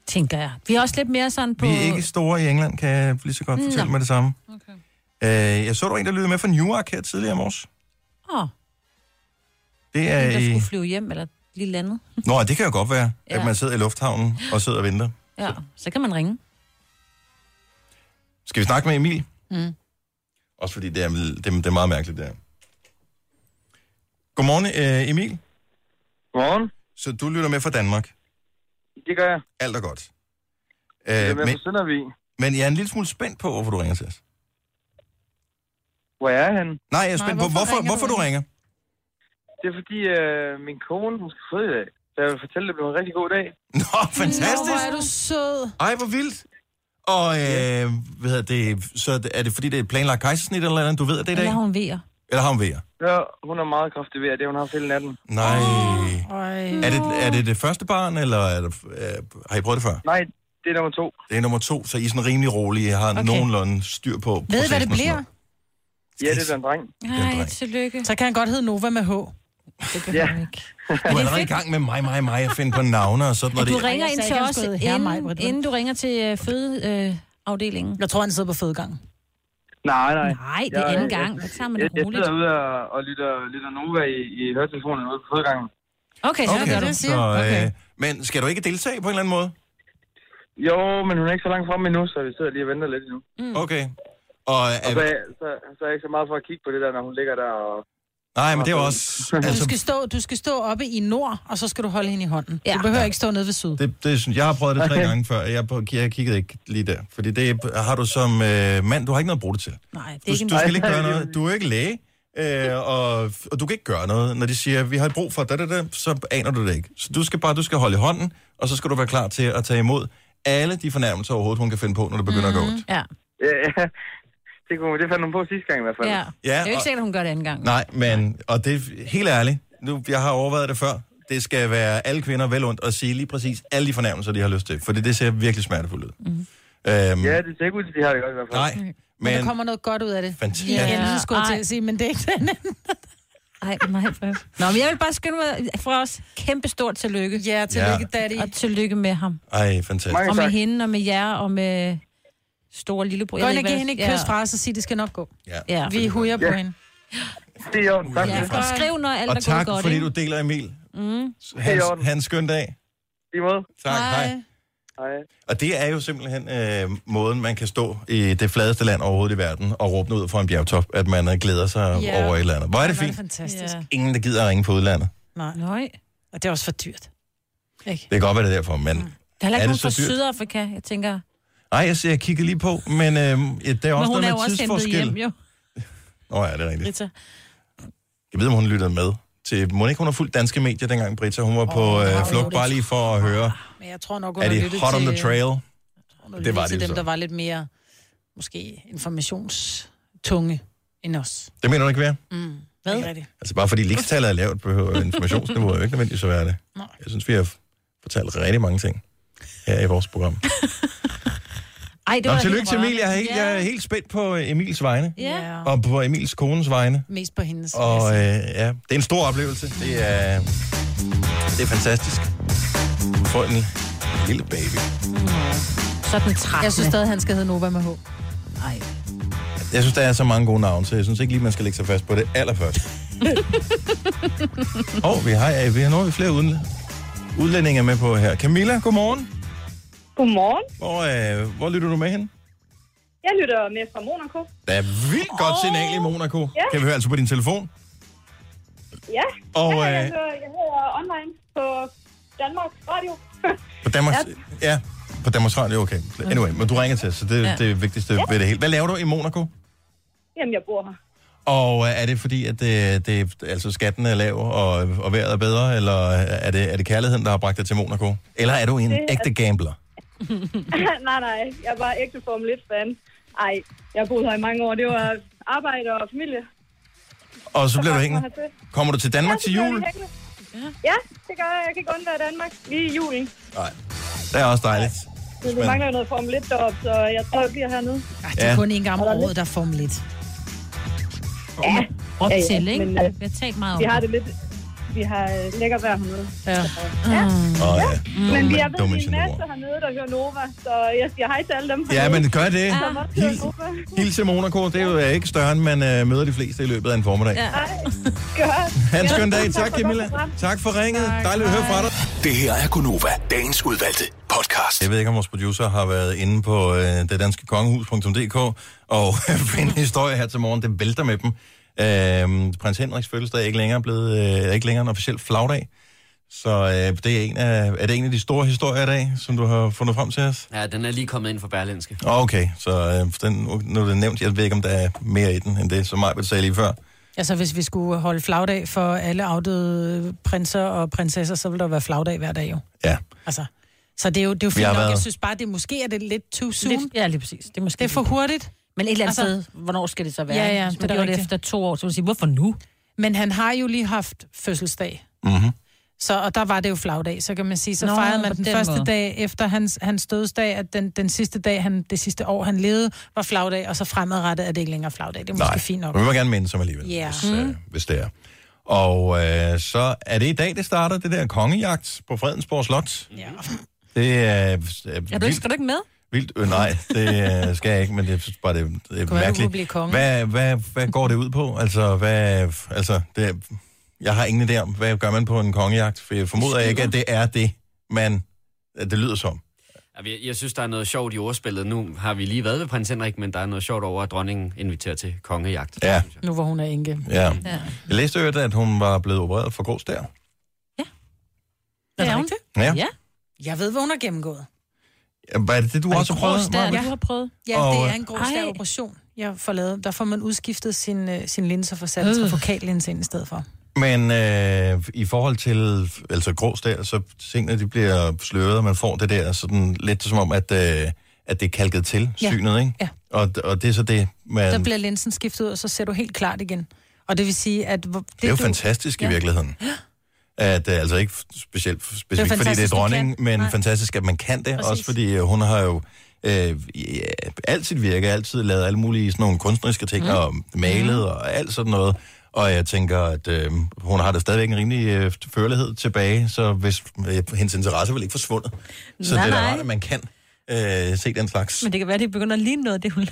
tænker jeg? Vi er også lidt mere sådan på... vi er ikke store i England, kan jeg lige så godt fortælle Nå. med det samme. Okay. Øh, jeg så, der var en, der lyttede med fra Newark her tidligere i morges. Åh, Det er er der skulle flyve hjem, eller lige landet. Nå, det kan jo godt være, ja. Ja. at man sidder i lufthavnen og sidder og venter. Ja, så kan man ringe. Skal vi snakke med Emil? Mm. Også fordi det er, det, det er meget mærkeligt, det her. Godmorgen, øh, Emil. Godmorgen. Så du lytter med fra Danmark. Det gør jeg. Alt er godt. Øh, er med men, fra Søndervig. men jeg er en lille smule spændt på, hvorfor du ringer til os. Hvor er han? Nej, jeg er spændt på, hvorfor, hvorfor du ringer. Det er fordi, øh, min kone, hun skal føde i dag. Så jeg vil fortælle, at det bliver en rigtig god dag. Nå, fantastisk. Nå, hvor er du sød. Ej, hvor vildt. Og øh, hvad hedder det, så er det fordi, det er et planlagt kejsersnit eller andet, du ved, at det er i dag? Eller hun vejer. Eller har hun vejer? Ja, hun er meget kraftig ved, det hun har haft hele natten. Nej. Oh, er, det, er det det første barn, eller er det, øh, har I prøvet det før? Nej, det er nummer to. Det er nummer to, så I er sådan rimelig rolige. I har okay. nogenlunde styr på Ved I, hvad det processen bliver? Ja, det er den dreng. Nej, tillykke. Så kan han godt hedde Nova med H. Det ja. Du er allerede i gang med mig, mig, mig, at finde på navne og sådan noget. du ringer ind sagde til ikke, han os, inden, inden du ringer til øh, fødeafdelingen. Jeg tror, han sidder på fødegangen. Nej, nej. Nej, det er anden gang. Så tager man jeg, det jeg roligt. sidder ude og, og lytter, lytter Nova i, i høretelefonen ude på fødegangen. Okay, så gør du. Så, øh, men skal du ikke deltage på en eller anden måde? Jo, men hun er ikke så langt fremme endnu, så vi sidder lige og venter lidt endnu. Mm. Okay. Og, Og øh, så, er- så, så er jeg ikke så meget for at kigge på det der, når hun ligger der og... nej, men det er jo også... Du Altså, skal, stå, du skal stå oppe i nord, og så skal du holde hende i hånden. Ja. Du behøver ikke stå nede ved syd. det, det, synes- jeg har prøvet det tre gange før. Jeg, jeg kiggede ikke lige der. Fordi det har du som øh, mand, du har ikke noget at bruge det til. Nej, det er Du, ikke du skal ikke gøre noget. Du er ikke læge. Øh, og, og du kan ikke gøre noget. Når de siger, vi har brug for da, da, da, så aner du det ikke. Så du skal bare du skal holde i hånden, og så skal du være klar til at tage imod alle de fornærmelser overhovedet, hun kan finde på, når det begynder mm. at gå ondt. Ja. Ja, ja. Det, kunne, det fandt hun på sidste gang i hvert fald. ja. Ja, det er jo ikke sikkert, at hun gør det anden gang. Nej, men, og det er helt ærligt, nu, jeg har overvejet det før, det skal være alle kvinder vel ondt at sige lige præcis alle de fornærmelser, de har lyst til, for det, det ser virkelig smertefuldt ud. Mm. Øhm, Ja, det ser ikke ud til, de har det godt i hvert fald. Nej, Men der men kommer noget godt ud af det. Fantastisk. Ja. så skulle jeg til at sige, men det er ikke den. Ej, nej, for... Nå, men jeg vil bare skynde mig fra os. Kæmpe stort tillykke. Ja, tillykke, daddy. Og tillykke med ham. ej, fantastisk. Mange Og med tak. hende, og med jer, og med store lillebror. Gå Jeg ind og giv ikke, hende et kys fra os og sig, det skal nok gå. Ja. Ja. Vi hujer på Ja. hende. Det er orden. Tak. Ja, og skriv, når alt Og er gået tak, godt, fordi ikke? du deler Emil. Mm. Han, i orden. han skøn dag. I måde. Tak, hej. Hej. Og det er jo simpelthen øh, måden, man kan stå i det fladeste land overhovedet i verden og råbe ud fra en bjergtop, at man øh, glæder sig Ja. over et eller andet. Hvor er det fint. fantastisk. Ja. Ingen, der gider at ringe på udlandet. Nej. Nej. Og det er også for dyrt. Ikke? Det kan godt være, det er derfor, men Der er heller ikke er nogen det fra så dyrt? Sydafrika, jeg tænker. Nej, jeg, ser, jeg kigger lige på, men øh, ja, det er Men også hun noget er jo med også tidsforskel. hjem, jo. Nå ja, det er rigtigt. Rita. Jeg ved, om hun lyttede med til... Må ikke hun har fulgt danske medier dengang, Britta? Hun var på det har øh, hun flugt bare lige for at høre. Men jeg tror nok, hun Er de hot on til, the trail? hun har Det lyttet var til de jo dem, så. der var lidt mere, måske, informationstunge end os. Det mener du ikke være? Mm. Hvad? Ikke rigtigt. Altså bare fordi ligestallet er lavt, behøver informationsniveauet jo ikke nødvendigvis at være det. Nej. Jeg synes, vi har fortalt rigtig mange ting her i vores program. Ej, det Nå, var tillykke helt til Emil. Jeg er, helt, jeg er helt spændt på øh, Emils vegne. Ja. Og på Emils kones vegne. Mest på hendes. Og øh, ja, det er en stor oplevelse. Det er, det er fantastisk. For en lille baby. Sådan træt. Jeg synes stadig, han skal hedde Nova med H. Nej. Jeg synes, der er så mange gode navne, så jeg synes ikke lige, man skal lægge sig fast på det allerførst. Og oh, vi har, vi har nogle flere uden, udlændinge med på her. Camilla, godmorgen. Godmorgen. Hvor, øh, hvor lytter du med hen? Jeg lytter med fra Monaco. Der er vildt godt signal i Monaco. Ja. Kan vi høre altså på din telefon? Ja, Og, ja, jeg, øh, hører, jeg hører online på Danmarks Radio. På Danmarks, ja, på Danmarks Radio, okay. Anyway, men du ringer til, så det er Ja. ja. det vigtigste ved det hele. Hvad laver du i Monaco? Jamen, jeg bor her. Og øh, er det fordi, at det, det, altså skatten er lav, og, og vejret er bedre, eller er det, er det kærligheden, der har bragt dig til Monaco? Eller er du en Det ægte gambler? nej, nej, jeg er bare ægte Formel 1-fan. Ej, jeg boet her i mange år. Det var arbejde og familie. Og så bliver du hængende. Kommer du til Danmark til så bliver jul? hængende. Ja, det gør jeg. Jeg kan ikke undvære Danmark lige i julen. Nej. Det er også dejligt. Så vi mangler noget Formel 1 deroppe, så jeg tror, jeg bliver hernede. Ej, det er Ja. kun en gang om året, der er Formel 1. Ja, Op ja, ja, til, ikke? men, øh, Vi har talt meget om vi har det lidt... Vi har øh, lækker vejr hernede. Ja. Ja. Åh, ja. Men vi har ved en masse hernede, der hører Nova, så jeg siger hej til alle dem. Ja, men gør det. Hører Hil, Nova. hil til Monaco. Det er jo ikke større, end man øh, møder de fleste i løbet af en formiddag. Ja. Ej, godt. Ha' en skøn Ja, dag. tak Tak, for godt Camilla. Tak for ringet. Dejligt at høre fra dig. Det her er Gunova, dagens udvalgte podcast. Jeg ved ikke, om vores producer har været inde på øh, det danske kongehus.dk og finde en historie her til morgen. Det vælter med dem. Øh, prins Henriks fødselsdag er ikke længere blevet øh, er ikke længere en officiel flagdag. Så øh, det er, en af, er det en af de store historier i dag, som du har fundet frem til os? Ja, den er lige kommet ind fra Berlinske. Okay, så øh, den, nu er det nævnt. Jeg ved ikke, om der er mere i den, end det, som mig sagde lige før. Altså, hvis vi skulle holde flagdag for alle afdøde prinser og prinsesser, så ville der være flagdag hver dag jo. Ja. Altså, så det er jo, det er jo fint nok. været- Jeg synes bare, det måske er det lidt too soon. Lidt, ja, lige præcis. Det er, måske Det er for hurtigt. Men et eller andet Altså- sted, hvornår skal det så være? Ja, ja, Hvis det man er gjorde det efter to år, så vil du sige, hvorfor nu? Men han har jo lige haft fødselsdag. Mm-hmm. Så, og der var det jo flagdag, så kan man sige. Så Nå, fejrede man den, den første måde. dag efter hans, hans dødsdag, at den, den sidste dag, han, det sidste år, han levede, var flagdag, og så fremadrettet er det ikke længere flagdag. Det er måske Nej, fint nok. men vi må gerne minde som alligevel, Ja. hvis, øh, hvis det er. Og øh, så er det i dag, det starter, det der kongejagt på Fredensborg Slot. Ja. Det er, er, Er du ikke, skal du ikke med? Vildt. Øh, nej, det øh, skal jeg ikke, men jeg synes bare, det, er- det er mærkeligt. blive konge. Hvad, hvad, hvad går det ud på? Altså, hvad, altså det, er- jeg har ingen idé om, hvad gør man på en kongejagt? For jeg formoder ikke, at det er det, man, at det lyder som. Ja, Jeg, jeg synes, der er noget sjovt i ordspillet. Nu har vi lige været ved prins Henrik, men der er noget sjovt over, at dronningen inviterer til kongejagt. Ja. Nu hvor hun er enke. Ja. ja. Jeg læste jo, at hun var blevet opereret for grå der. Er det rigtigt? Ja. ja. Jeg ved, hvad hun har gennemgået. Hvad er det, det du også har prøvet? Der, Maja? du har prøvet. Ja, Og, det er øh, en grå operation, jeg får lavet. Der får man udskiftet sin, øh, sin linser for sat øh. fokallinse ind i stedet for. Men øh, i forhold til altså grå der, så tingene de bliver sløret, og man får det der sådan lidt som om, at, øh, at det er kalket til Ja. synet, ikke? Ja. Og, og det er så det, man... Der bliver linsen skiftet ud, og så ser du helt klart igen. Og det vil sige, at... hvor- det er jo du- fantastisk Ja. i virkeligheden. At, øh, altså ikke specielt specifikt, fordi det er dronningen, men Nej. fantastisk, at man kan det. Præcis. Også fordi øh, hun har jo øh, ja, alt sit virke, altid lavet alle mulige sådan nogle kunstneriske ting, mm. og malet Mm. og alt sådan noget. Og jeg tænker, at øh, hun har da stadigvæk en rimelig øh, førlighed tilbage, så hvis øh, hendes interesse er vel ikke forsvundet. Så Nej, det er da rart, at man kan øh, se den slags. Men det kan være, at det begynder at ligne noget, det hun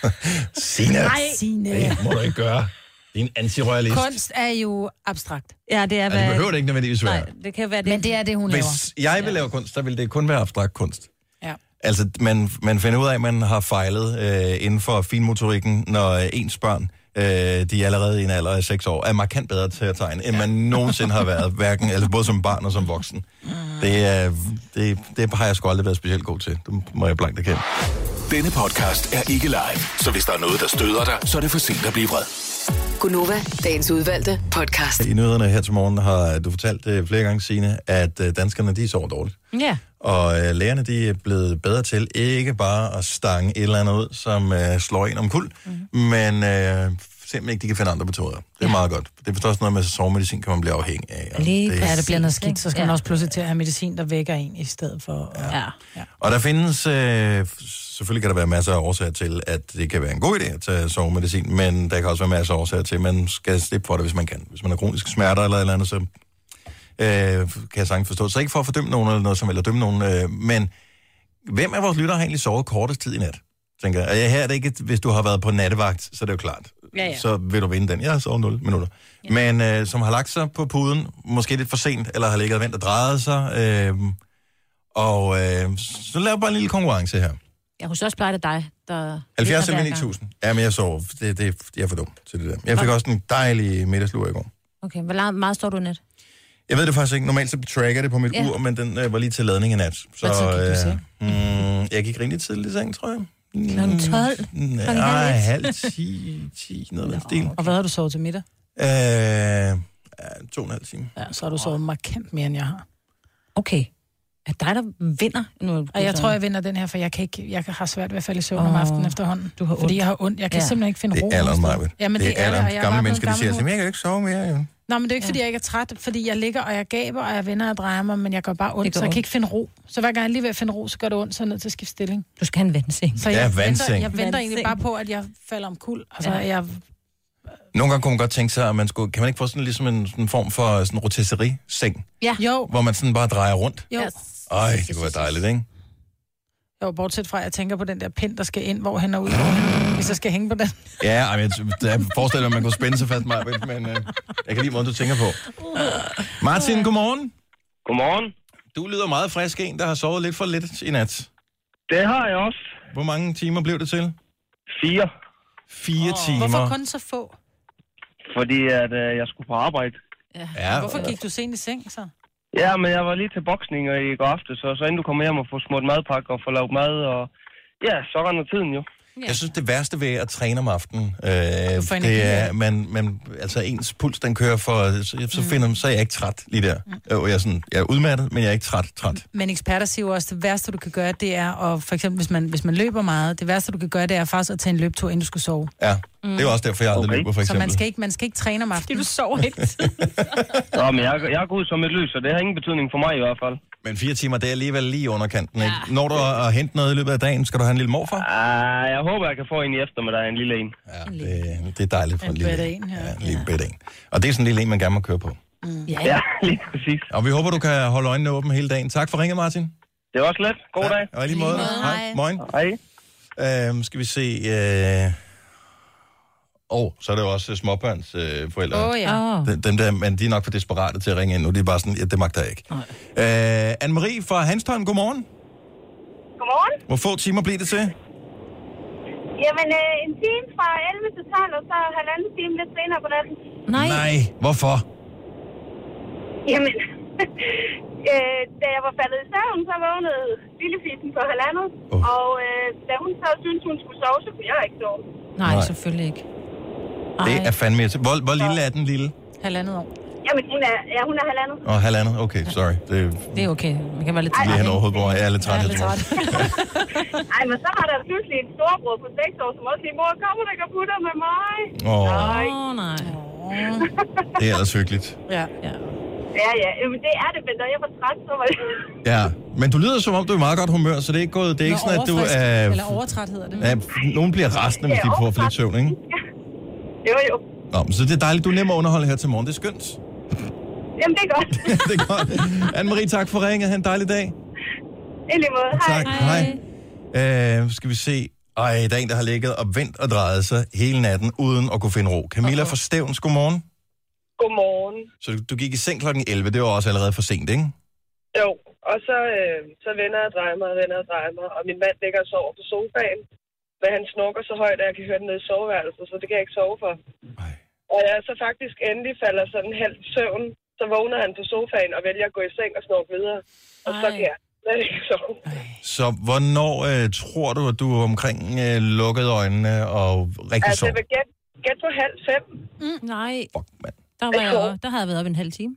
Signe, Nej, Signe. det må du ikke gøre. Det er en antiroyalist. Kunst er jo abstrakt. Ja, det er, Altså, det behøver det ikke nødvendigvis være. Nej, det kan være det. Men det er det, hun laver. Hvis jeg vil lave kunst, så vil det kun være abstrakt kunst. Altså, man, man finder ud af, at man har fejlet øh, inden for finmotorikken, når øh, ens børn, øh, de er allerede i en alder af 6 år, er markant bedre til at tegne, end man nogensinde har været, hverken, altså både som barn og som voksen. Det, er, det, det har jeg sgu aldrig været specielt god til. Det må jeg blankt erkende. Denne podcast er ikke live, så hvis der er noget, der støder dig, så er det for sent at blive vred. Gunova, dagens udvalgte podcast. I nyhederne her til morgen har du fortalt øh, flere gange, Signe, at øh, danskerne de sover dårligt. Ja. Og øh, lægerne de er blevet bedre til ikke bare at stange et eller andet ud, som øh, slår en om kul, mm. men øh, simpelthen ikke, de kan finde andre metoder. Det er ja. meget godt. Det er forstås noget med, at sovemedicin kan man blive afhængig af. og Lige det, ja, det bliver noget skidt, så skal Ja. man også pludselig til at have medicin, der vækker en i stedet for... Ja. ja. Og der findes, øh, selvfølgelig kan der være masser af årsager til, at det kan være en god idé at tage sovemedicin, men der kan også være masser af årsager til, at man skal slippe for det, hvis man kan. Hvis man har kroniske smerter eller et eller andet, så øh, kan jeg sagtens forstå. Så ikke for at fordømme nogen eller noget som, eller dømme nogen, øh, men hvem af vores lyttere har egentlig sovet kortest tid i nat? Tænker jeg. Og ja, her er det ikke, hvis du har været på nattevagt, så er det jo klart. Ja, ja. Så vil du vinde den. Jeg har sovet 0 minutter. Ja. Men øh, som har lagt sig på puden, måske lidt for sent, eller har ligget og ventet og drejet sig, øh, og øh, så laver jeg bare en lille konkurrence her. Jeg husker også pleje det dig, der... 70 vinder hver eller gang. 9000. Ja, men jeg sover. Det, det, jeg er for dum til det der. Jeg fik Nå. også en dejlig middagslur i går. Okay, hvor meget står du net? Jeg ved det faktisk ikke. Normalt så tracker det på mit Ja. ur, men den øh, var lige til ladning i nat. Så, tid gik seng? mm, jeg gik rimelig tidligt i seng, tror jeg. Klokken 12? Klokken Nej, halv et? halv 10, 10 noget af den stil. Og hvad har du sovet til middag? Øh, ja, to og en halv time. Ja, så har du sovet markant mere, end jeg har. Okay. Er dig, der vinder? Nu, Og jeg tror, jeg vinder den her, for jeg, kan ikke, jeg har svært ved at falde i søvn om Åh, aftenen efterhånden. du har Fordi ondt. jeg har ondt. Jeg kan Ja. simpelthen ikke finde Det ro. er alderen, steder. Maja. Jamen, det er det er det, alderen. og jeg er Gamle bare mennesker, de siger, at jeg kan ikke sove mere. Jo. Nå, men det er ikke, fordi jeg ikke er træt, fordi jeg ligger, og jeg gaber, og jeg vender og drejer mig, men jeg går bare ondt, Det gør så jeg ondt. kan ikke finde ro. Så hver gang jeg er lige ved at finde ro, så gør det ondt, så er jeg nødt til at skifte stilling. Du skal have en vandseng. Så Ja, jeg, venter, vandseng. jeg venter egentlig Vandseng. bare på, at jeg falder om kul. Altså, Ja. jeg, Nogle gange kunne man godt tænke sig, at man skulle, kan man ikke få sådan ligesom en sådan form for sådan rotisserie-seng, Ja. jo, hvor man sådan bare drejer rundt? jo. Ej, det kunne være dejligt, ikke? Jo, bortset fra, at jeg tænker på den der pind, der skal ind, hvor hen og ud, hvor hen, hvis jeg skal hænge på den. Ja, ej, men jeg, jeg forestiller mig, at man kunne spænde sig fast, Maja, men øh, jeg kan lide måden, du tænker på. Martin, godmorgen. Godmorgen. Du lyder meget frisk en, der har sovet lidt for lidt i nat. Det har jeg også. Hvor mange timer blev det til? Fire. Fire oh. timer. Hvorfor kun så få? Fordi at, øh, jeg skulle på arbejde. Ja. Ja. Hvorfor gik du sent i seng, så? Ja, men jeg var lige til boksning øh, i går aftes, så, så inden du kommer hjem og får smurt madpakke og får lavet mad, og ja, så render tiden jo. Jeg synes, det værste ved at træne om aftenen, øh, energi det af er, man, man, altså ens puls, den kører for, så, så, finder, så er jeg ikke træt lige der. Mm. Jeg, er sådan, jeg er udmattet, men jeg er ikke træt, træt. Men eksperter siger jo også, at det værste, du kan gøre, det er, at for eksempel, hvis man, hvis man løber meget, det værste, du kan gøre, det er faktisk at tage en løbetur, inden du skal sove. Ja, mm. det er også derfor, jeg aldrig okay. løber, for Så eksempel. man skal ikke, man skal ikke træne om aftenen. du sover ikke. Nå, men jeg, jeg er god som et lys, så det har ingen betydning for mig i hvert fald. Men fire timer, det er alligevel lige under kanten, ikke? Når du at hente noget i løbet af dagen, skal du have en lille morfar? Uh, jeg håber, jeg kan få en i eftermiddag, en lille en. Ja, det, det er dejligt for en, En lille en, ja. ja, en lille bedre en. Og det er sådan en lille en, man gerne må køre på. Mm. Ja, ja lige præcis. Og vi håber, du kan holde øjnene åbne hele dagen. Tak for ringet, Martin. Det var også let. God dag. Og i lige måde. Hej. Moin. Hej. Øhm, skal vi se... Øh... Og så er det jo også småbørns øh, forældre. Åh, ja. Dem, dem der, men de er nok for desperate til at ringe ind nu. De er bare sådan, ja, det magter jeg ikke. Øh, Anne-Marie fra Hanstholm, godmorgen. Godmorgen. Hvor få timer bliver det til? Jamen, øh, en time fra 11 til 12, og så halvanden time lidt senere på natten. Nej. Nej. Hvorfor? Jamen, øh, da jeg var faldet i søvn, så vågnede lillefisen på halvandet. Oh. Og øh, da hun så syntes, hun skulle sove, så kunne jeg ikke sove. Nej, Nej. selvfølgelig ikke. Det er fandme... Hvor, hvor lille er den lille? Halvandet år. Jamen, hun er, ja, hun er halvandet. Åh, oh, halvandet. Okay, sorry. Det er Det er okay. Man kan være lidt lige hen over hovedet på mig. Jeg er lidt træt. Jeg er lidt morgen. Ej, men så var der pludselig en storbror på 6 år, som også siger, mor, kommer og putter med mig? Åh. Nej. Åh, nej. Det er ellers hyggeligt. Ja, ja. Ja, ja, jamen, det er det, men når jeg var træt, så var det... Ja, men du lyder som om, du er i meget godt humør, så det er ikke gået... Det er ikke sådan, at du er... Eller overtræt hedder det. Ja, nogen bliver rasende, hvis de får for lidt søvn, ikke? Jo, jo. Nå, men så det er dejligt, du er nem at underholde her til morgen. Det er skønt. Jamen, det er godt. det er godt. Anne-Marie, tak for ringet. Ha' en dejlig dag. I lige måde. Hej. Tak. Hej. Øh, skal vi se. Ej, der er en, der har ligget og vendt og drejet sig hele natten, uden at kunne finde ro. Camilla fra Stævns, godmorgen. Godmorgen. Så du, du gik i seng klokken 11, det var også allerede for sent, ikke? Jo, Og så, øh, så vender jeg og drejer mig og vender og drejer mig, og min mand ligger og sover på sofaen. Men han snorker så højt, at jeg kan høre den nede i soveværelset, så det kan jeg ikke sove for. Og jeg så faktisk endelig falder sådan halvt søvn, så vågner han på sofaen og vælger at gå i seng og snorke videre. Og så kan jeg slet ikke sove. Så hvornår øh, tror du, at du er omkring øh, lukkede øjnene og rigtig Altså, sov? jeg vil gætte gæt på halv fem. Mm, nej. Der, var jeg, der havde jeg været op en halv time.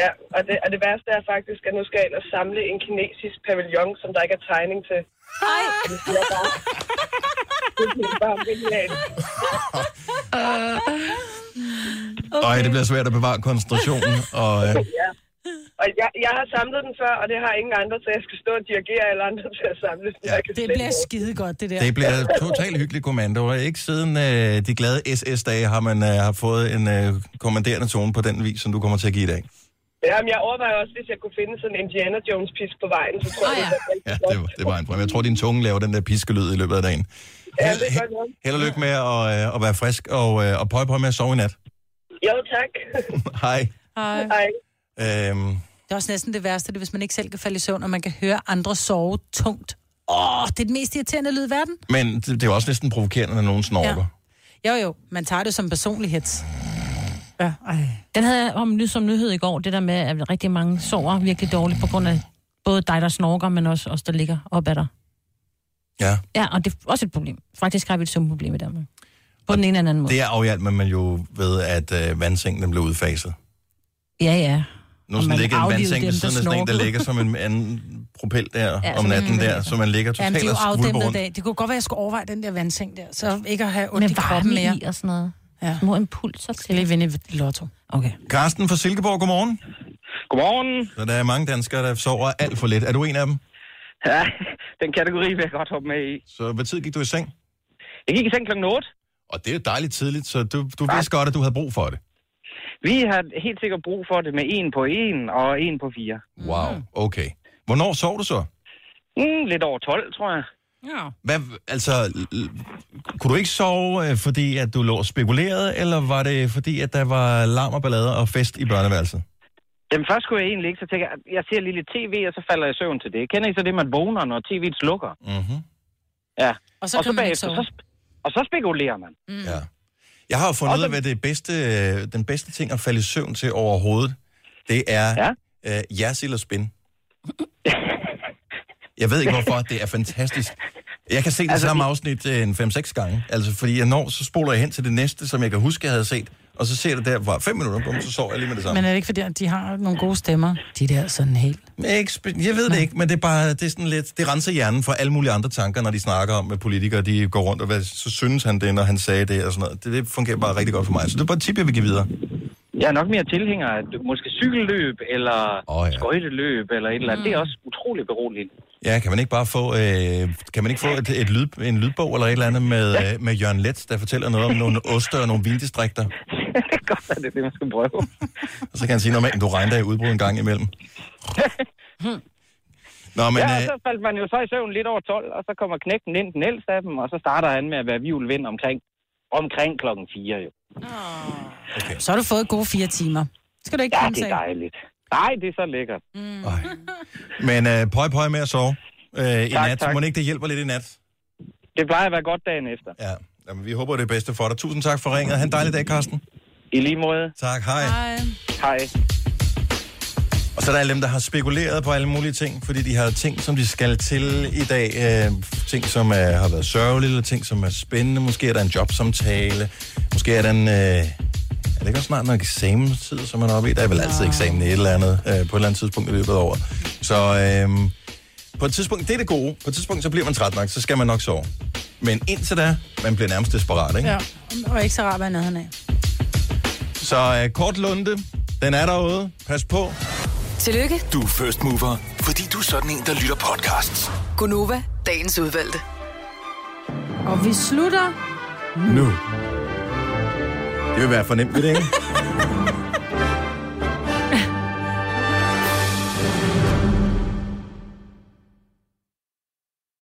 Ja, og det, og det værste er faktisk, at nu skal jeg ind og samle en kinesisk pavillon, som der ikke er tegning til. Nej. Det bliver bare... Det bliver bare genialt. Okay. Ej, det bliver svært at bevare koncentrationen. Og, øh, Ja. Og jeg, jeg har samlet den før, og det har ingen andre, så jeg skal stå og dirigere alle andre til at samle den. Ja, Det bliver skide godt, det der. det bliver totalt hyggelig kommando. Og ikke siden øh, de glade SS-dage har man øh, har fået en øh, kommanderende tone på den vis, som du kommer til at give i dag. Jamen, jeg overvejer også, hvis jeg kunne finde sådan en Indiana Jones-pisk på vejen, så tror jeg, det Ja, det var, det var en problem. Jeg tror, din tunge laver den der piskelyd i løbet af dagen. Ja, det er godt nok. Held og lykke med at, øh, at være frisk, og, øh, og pøj på med at sove i nat. Jo, tak. Hej. Hej. Hej. Øhm, Det er også næsten det værste, det hvis man ikke selv kan falde i søvn, og man kan høre andre sove tungt. Åh, det er den mest irriterende lyd i verden. men det, det er også næsten provokerende, når nogen snorker. Jo, jo, man tager det som personligheds. Ja, ej. Den havde jeg om som nyhed i går, det der med, at rigtig mange sover virkelig dårligt på grund af både dig, der snorker, men også os, der ligger op ad dig. Ja. Ja, og det er også et problem. Faktisk har vi et søvnproblem i Danmark. På den ene eller anden måde. Det er afhjælp, men man jo ved, at øh, vandsengen den blev udfaset. Ja, ja. Nu Og sådan man ligger en vandseng ved siden af sådan en, der ligger som en anden propel der Ja, om natten en- der, så man ligger Jamen, det totalt er jo og afdæmpet dag. Det kunne godt være, at jeg skulle overveje den der vandseng der, så ikke at have ondt i kroppen varme mere. i og sådan noget. Ja. Små impulser til. Skal lige vinde i lotto. Okay. Carsten fra Silkeborg, godmorgen. Godmorgen. Så der er mange danskere, der sover alt for lidt. Er du en af dem? Ja, den kategori vil jeg godt hoppe med i. Så hvad tid gik du i seng? Jeg gik i seng kl. 8. Og det er dejligt tidligt, så du, du vidste godt, at du havde brug for det. Vi har helt sikkert brug for det med en på en og en på fire. Wow, okay. Hvornår sov du så? Mm, lidt over 12, tror jeg. Ja. Hvad, altså, kunne du ikke sove, øh, fordi at du lå og spekulerede, eller var det fordi, at der var larm og ballader og fest i børneværelset? Jamen først kunne jeg egentlig ikke, så tænker jeg, jeg ser lige lidt tv, og så falder jeg i søvn til det. Kender I så det, man vågner, når tv'et slukker? Mm-hmm. Ja. Og så kan man ikke sove. så, og så spekulerer man. Mm. Ja. Jeg har jo fundet ud af, hvad det bedste, øh, den bedste ting at falde i søvn til overhovedet, det er ja? øh, jersild og spin. Jeg ved ikke hvorfor, det er fantastisk. Jeg kan se det Altså, samme afsnit øh, en 5-6 gange. Altså, fordi jeg når, så spoler jeg hen til det næste, som jeg kan huske, jeg havde set. Og så ser jeg det der, var 5 minutter, bum, så sover jeg lige med det samme. Men er det ikke fordi, at de har nogle gode stemmer? De der sådan helt... Ikke Jeg ved det ikke, men det er bare det er sådan lidt, det renser hjernen for alle mulige andre tanker, når de snakker om, at politikere de går rundt, og hvad, så synes han det, når han sagde det, og sådan noget. Det, det fungerer bare rigtig godt for mig. Så det er bare et tip, jeg vil give videre. Jeg er nok mere tilhænger af måske cykelløb, eller oh, ja. skøjteløb, eller et eller andet. Det er også utroligt beroligende. Ja, kan man ikke bare få, øh, kan man ikke få et, et lyd, en lydbog eller et eller andet med, øh, med Jørgen Let, der fortæller noget om nogle oster og nogle vindistrikter? det kan godt være, det er det, man skal prøve. Og så kan han sige noget med, at du regner i udbrud en gang imellem. Nå, men... ja, og Øh, så faldt man jo så i søvn lidt over 12, og så kommer knægten ind, den ældste af dem, og så starter han med at være vivlvind omkring, omkring klokken 4 jo. okay. Så har du fået gode fire timer. Skal du ikke Ja, det er dejligt. Nej, det er så lækkert. Mm. men øh, pøj pøj med at sove øh, i Tak, nat. tak. Må det ikke det hjælper lidt i nat? Det plejer at være godt dagen efter. Ja, Jamen, vi håber det bedste for dig. Tusind tak for ringet. Ha' en dejlig dag, Carsten. I lige måde. Tak, hej. Hej. Hej. Og så er der alle dem, der har spekuleret på alle mulige ting, fordi de har ting, som de skal til i dag. Øh, ting, som er, har været sørgelige, eller ting, som er spændende. Måske er der en jobsamtale. Måske er der en... Øh, det ikke også snart noget eksamenstid, som man er oppe i? Der er vel altid eksamen i et eller andet, øh, på et eller andet tidspunkt i løbet af året. Så øh, på et tidspunkt, det er det gode. På et tidspunkt, så bliver man træt nok, så skal man nok sove. Men indtil da, man bliver nærmest desperat, ikke? Ja, og ikke så rart at være af. Så øh, kort lunde, den er derude. Pas på. Tillykke, Du er first mover, fordi du er sådan en, der lytter podcasts. Gunova, dagens udvalgte. Og vi slutter Nu. Det vil være for nemt, det ikke?